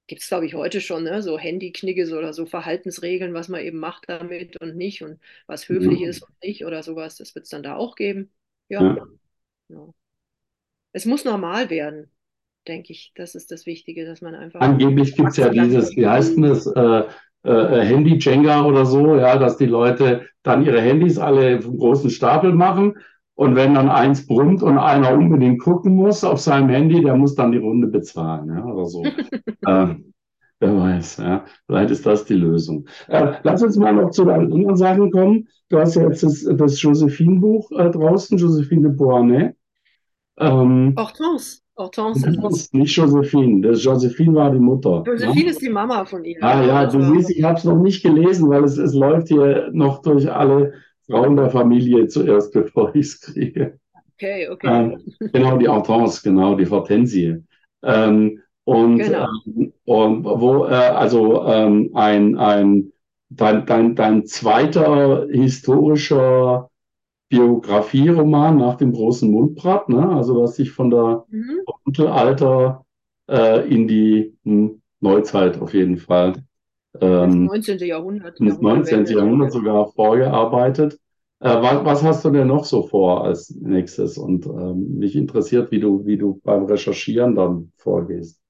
gibt es glaube ich heute schon, ne? so Handyknigge oder so Verhaltensregeln, was man eben macht damit und nicht und was höflich ist und nicht oder sowas. Das wird es dann da auch geben. ja. ja. Es muss normal werden denke ich. Das ist das Wichtige, dass man einfach. Angeblich gibt es ja dieses, wie heißt denn das, äh, äh, Handy-Jenga oder so, ja, dass die Leute dann ihre Handys alle einen großen Stapel machen. Und wenn dann eins brummt und einer unbedingt gucken muss auf seinem Handy, der muss dann die Runde bezahlen, ja, oder so. *laughs* ähm, wer weiß, ja. Vielleicht ist das die Lösung. Äh, lass uns mal noch zu den anderen Sachen kommen. Du hast ja jetzt das, das Josephine-Buch äh, draußen, Josephine de Beauharnais. Ähm, Hortense. Hortense ist es. Nicht Josephine. Das Josephine war die Mutter. Josephine ja? ist die Mama von ihr. Ah ja, du siehst, ich habe es noch nicht gelesen, weil es, es läuft hier noch durch alle Frauen der Familie zuerst, *laughs* bevor ich es kriege. Okay, okay. Ähm, genau, die Hortense, genau, die Hortensie. Ähm, und, genau. ähm, und wo, äh, also ähm, ein, ein dein, dein, dein zweiter historischer Biografieroman nach dem großen Mundbrat, ne? Also was sich von der Mhm. Mittelalter äh, in die hm, Neuzeit auf jeden Fall Das ähm, 19. Jahrhundert, ins 19. Jahrhundertwende. Jahrhundert sogar vorgearbeitet. Äh, was, was hast du denn noch so vor als nächstes? Und ähm, mich interessiert, wie du, wie du beim Recherchieren dann vorgehst.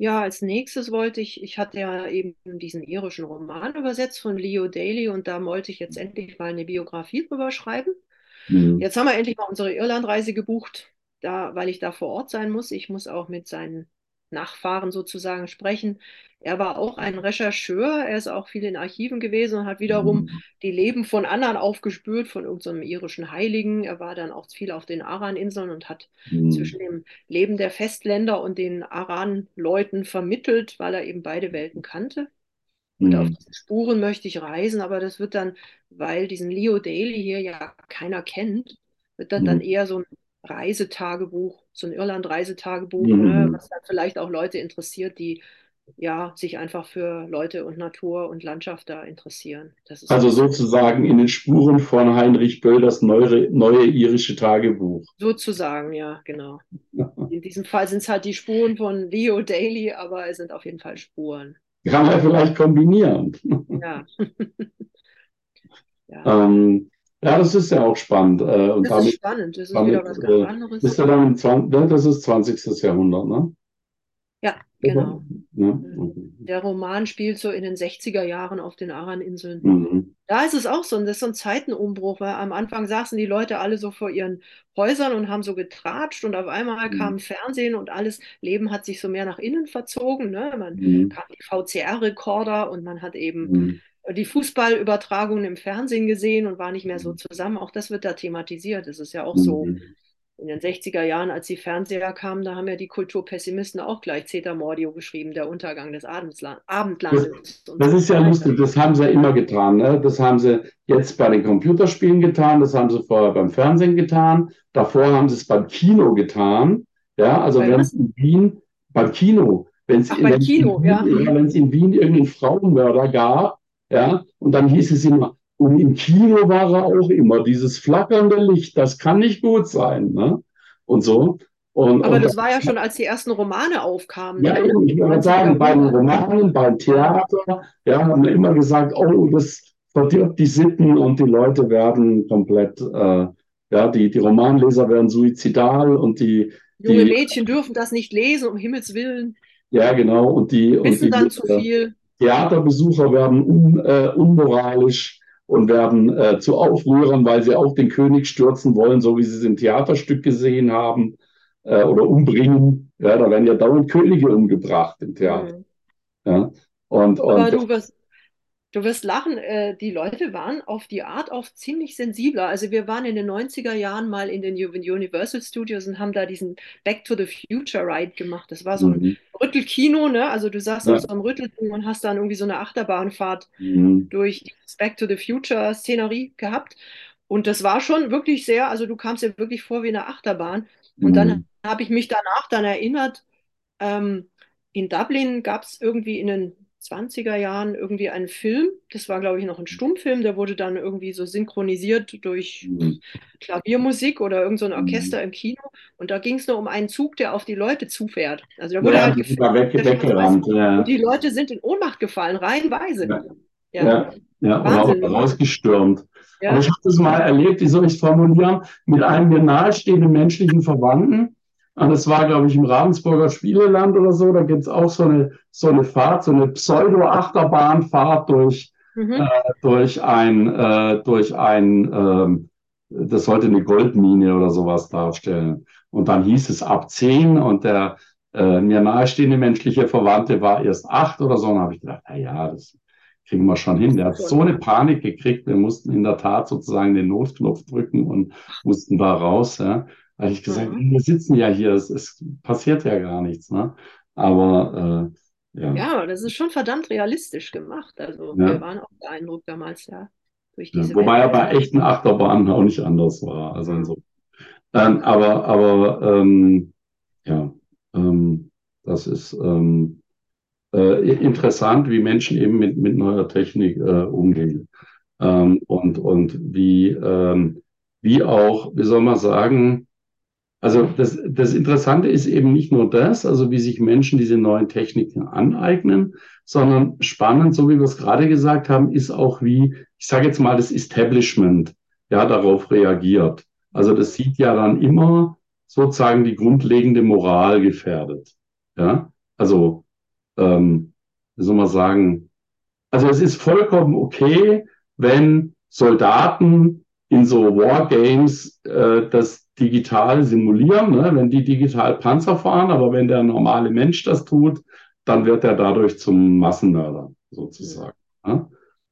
Ja, als nächstes wollte ich, ich hatte ja eben diesen irischen Roman übersetzt von Leo Daly und da wollte ich jetzt endlich mal eine Biografie drüber schreiben. Hm, Jetzt haben wir endlich mal unsere Irlandreise gebucht, da, weil ich da vor Ort sein muss. Ich muss auch mit seinen Nachfahren sozusagen sprechen. Er war auch ein Rechercheur, er ist auch viel in Archiven gewesen und hat wiederum hm, die Leben von anderen aufgespürt, von irgendeinem irischen Heiligen. Er war dann auch viel auf den Aran-Inseln und hat hm, zwischen dem Leben der Festländer und den Aran-Leuten vermittelt, weil er eben beide Welten kannte. Und auf hm, diese Spuren möchte ich reisen, aber das wird dann, weil diesen Leo Daly hier ja keiner kennt, wird das dann hm, eher so ein Reisetagebuch, so ein Irland-Reisetagebuch, ne, hm. was dann vielleicht auch Leute interessiert, die ja sich einfach für Leute und Natur und Landschaft da interessieren. Also sozusagen in den Spuren von Heinrich Böll das neue, neue irische Tagebuch. sozusagen, ja, genau. In diesem Fall sind es halt die Spuren von Leo Daly, aber es sind auf jeden Fall Spuren. Kann man vielleicht kombinieren. Ja, *laughs* ja. Ähm, ja, das ist ja auch spannend. Äh, und Das ist damit, spannend. Das ist wieder damit was ganz äh, anderes. bist du dann im 20, ne, das ist 20. Jahrhundert, ne? Ja, genau. Ja, Mhm. okay. Der Roman spielt so in den 60er Jahren auf den Aran-Inseln. Mhm. Da ist es auch so, und das ist so ein Zeitenumbruch, weil am Anfang saßen die Leute alle so vor ihren Häusern und haben so getratscht und auf einmal kam Mhm. Fernsehen und alles Leben hat sich so mehr nach innen verzogen. Ne? Man Mhm. kam die VCR-Rekorder und man hat eben Mhm. Die Fußballübertragungen im Fernsehen gesehen und war nicht mehr so Mhm. zusammen. Auch das wird da thematisiert. Es ist ja auch so Mhm. in den 60er Jahren, als die Fernseher kamen, da haben ja die Kulturpessimisten auch gleich Zeta Mordio geschrieben, der Untergang des Abendla- Das, Abendlandes das so ist ja lustig, das haben sie ja immer getan. Ne? Das haben sie jetzt bei den Computerspielen getan, das haben sie vorher beim Fernsehen getan, davor haben sie es beim Kino getan. Ja, also wenn es in Wien, beim Kino, wenn es in. Wien, ja, wenn es in Wien irgendeinen Frauenmörder gab, ja, und dann hieß es immer, und im Kino war er auch immer, dieses flackernde Licht, das kann nicht gut sein, ne? Und so. Und, Aber und das war ja schon, als die ersten Romane aufkamen, ja, ne? eben, ich würde 90er sagen, bei den. Romanen, beim Theater, ja, haben wir immer gesagt, oh, das verdirbt die Sitten und die Leute werden komplett, äh, ja, die, die Romanleser werden suizidal und die, junge die, Mädchen dürfen das nicht lesen, um Himmels Willen, ja, genau, und die, und wissen die dann zu viel. Theaterbesucher werden un, äh, unmoralisch und werden äh, zu Aufrührern, weil sie auch den König stürzen wollen, so wie sie es im Theaterstück gesehen haben, äh, oder umbringen. Ja, da werden ja dauernd Könige umgebracht im Theater. Hm. Ja, und, Aber und du wirst, du wirst lachen, äh, die Leute waren auf die Art auch ziemlich sensibler. Also wir waren in den 90er Jahren mal in den Universal Studios und haben da diesen Back to the Future Ride gemacht. Das war so ein mhm, Rüttelkino, ne? Also du saßt auf ja, so einem Rüttelding und hast dann irgendwie so eine Achterbahnfahrt mhm, durch die Back to the Future Szenerie gehabt. Und das war schon wirklich sehr, also du kamst dir wirklich vor wie eine Achterbahn. Und dann mhm, habe ich mich danach dann erinnert, ähm, in Dublin gab es irgendwie in den 20er Jahren irgendwie einen Film, das war glaube ich noch ein Stummfilm, der wurde dann irgendwie so synchronisiert durch mhm, Klaviermusik oder irgend so ein mhm. Orchester im Kino. Und da ging es nur um einen Zug, der auf die Leute zufährt. Also da wurde Ja, halt gefilmt, weg, Ja, die Leute sind in Ohnmacht gefallen, reihenweise. ja, Ja, ja, ja, oder auch Wahnsinn. rausgestürmt. Aber ich habe das mal erlebt, wie soll ich es formulieren, mit einem mir nahestehenden menschlichen Verwandten. Und das war, glaube ich, im Ravensburger Spieleland oder so. Da gibt es auch so eine, so eine Fahrt, so eine Pseudo-Achterbahnfahrt durch, äh, mhm. durch ein, äh, durch ein, ähm, das sollte eine Goldmine oder sowas darstellen. Und dann hieß es ab zehn und der äh, mir nahestehende menschliche Verwandte war erst acht oder so. Und dann habe ich gedacht, na ja, das kriegen wir schon hin. Der hat so eine Panik gekriegt. Wir mussten in der Tat sozusagen den Notknopf drücken und mussten da raus. Ja. Habe ich gesagt, Mhm. wir sitzen ja hier, es, es passiert ja gar nichts. Ne? Aber äh, ja, Ja, das ist schon verdammt realistisch gemacht. Also wir ja. waren auch beeindruckt damals, ja, durch Ja, diese wobei er bei echten Achterbahnen auch nicht anders war. Also Mhm. insofern. Ähm, aber aber ähm, ja, ähm, das ist ähm, äh, interessant, wie Menschen eben mit, mit neuer Technik äh, umgehen. Ähm, und, und wie, ähm, wie auch, wie soll man sagen, also das, das Interessante ist eben nicht nur das, also wie sich Menschen diese neuen Techniken aneignen, sondern spannend, so wie wir es gerade gesagt haben, ist auch wie, ich sage jetzt mal, das Establishment ja darauf reagiert. Also das sieht ja dann immer sozusagen die grundlegende Moral gefährdet. Ja, also ähm, wie soll man sagen, also es ist vollkommen okay, wenn Soldaten in so Wargames äh, das digital simulieren, ne? wenn die digital Panzer fahren, aber wenn der normale Mensch das tut, dann wird er dadurch zum Massenmörder sozusagen. Ja.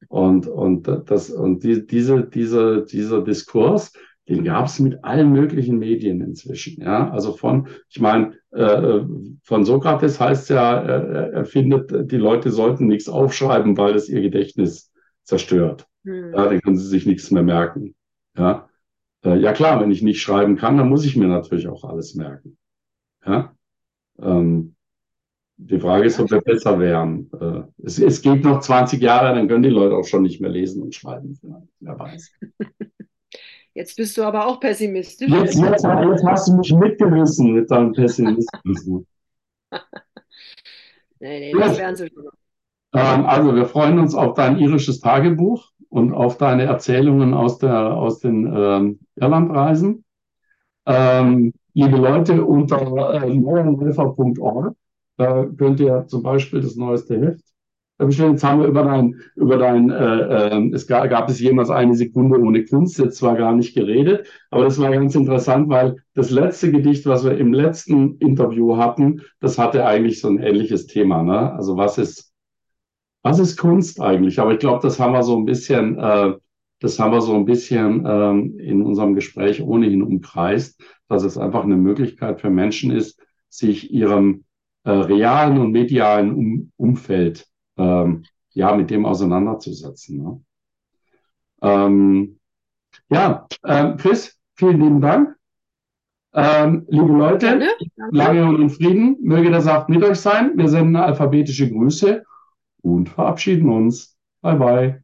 Und, und, das, und die, diese, diese, dieser Diskurs, den gab es mit allen möglichen Medien inzwischen. Ja, also von, ich meine, äh, von Sokrates heißt ja, äh, er findet, die Leute sollten nichts aufschreiben, weil das ihr Gedächtnis zerstört. Hm. Ja, dann können sie sich nichts mehr merken. Ja, äh, ja klar, wenn ich nicht schreiben kann, dann muss ich mir natürlich auch alles merken. Ja, ähm, die Frage ist, ob wir besser wären. Äh, es, es geht noch 20 Jahre, dann können die Leute auch schon nicht mehr lesen und schreiben. Wer weiß. *laughs* Jetzt bist du aber auch pessimistisch. Jetzt, jetzt, jetzt hast du mich mitgerissen mit deinem Pessimismus. *laughs* nee, nee, das wären sie schon. Ähm, also, wir freuen uns auf dein irisches Tagebuch und auf deine Erzählungen aus, der, aus den ähm, Irlandreisen. Ähm, liebe Leute, unter äh, neuenhelfer.org äh, könnt ihr zum Beispiel das neueste Heft Jetzt haben wir über dein, über dein, äh, äh, es gab, gab es jemals eine Sekunde ohne Kunst, jetzt zwar gar nicht geredet, aber das war ganz interessant, weil das letzte Gedicht, was wir im letzten Interview hatten, das hatte eigentlich so ein ähnliches Thema, ne? Also was ist, was ist Kunst eigentlich? Aber ich glaube, das haben wir so ein bisschen, äh, das haben wir so ein bisschen ähm, in unserem Gespräch ohnehin umkreist, dass es einfach eine Möglichkeit für Menschen ist, sich ihrem äh, realen und medialen um Umfeld ähm, ja, mit dem auseinanderzusetzen. Ne? Ähm, ja, äh, Chris, vielen lieben Dank. Ähm, liebe Leute, lange und in Frieden, möge der Saft mit euch sein. Wir senden alphabetische Grüße und verabschieden uns. Bye bye.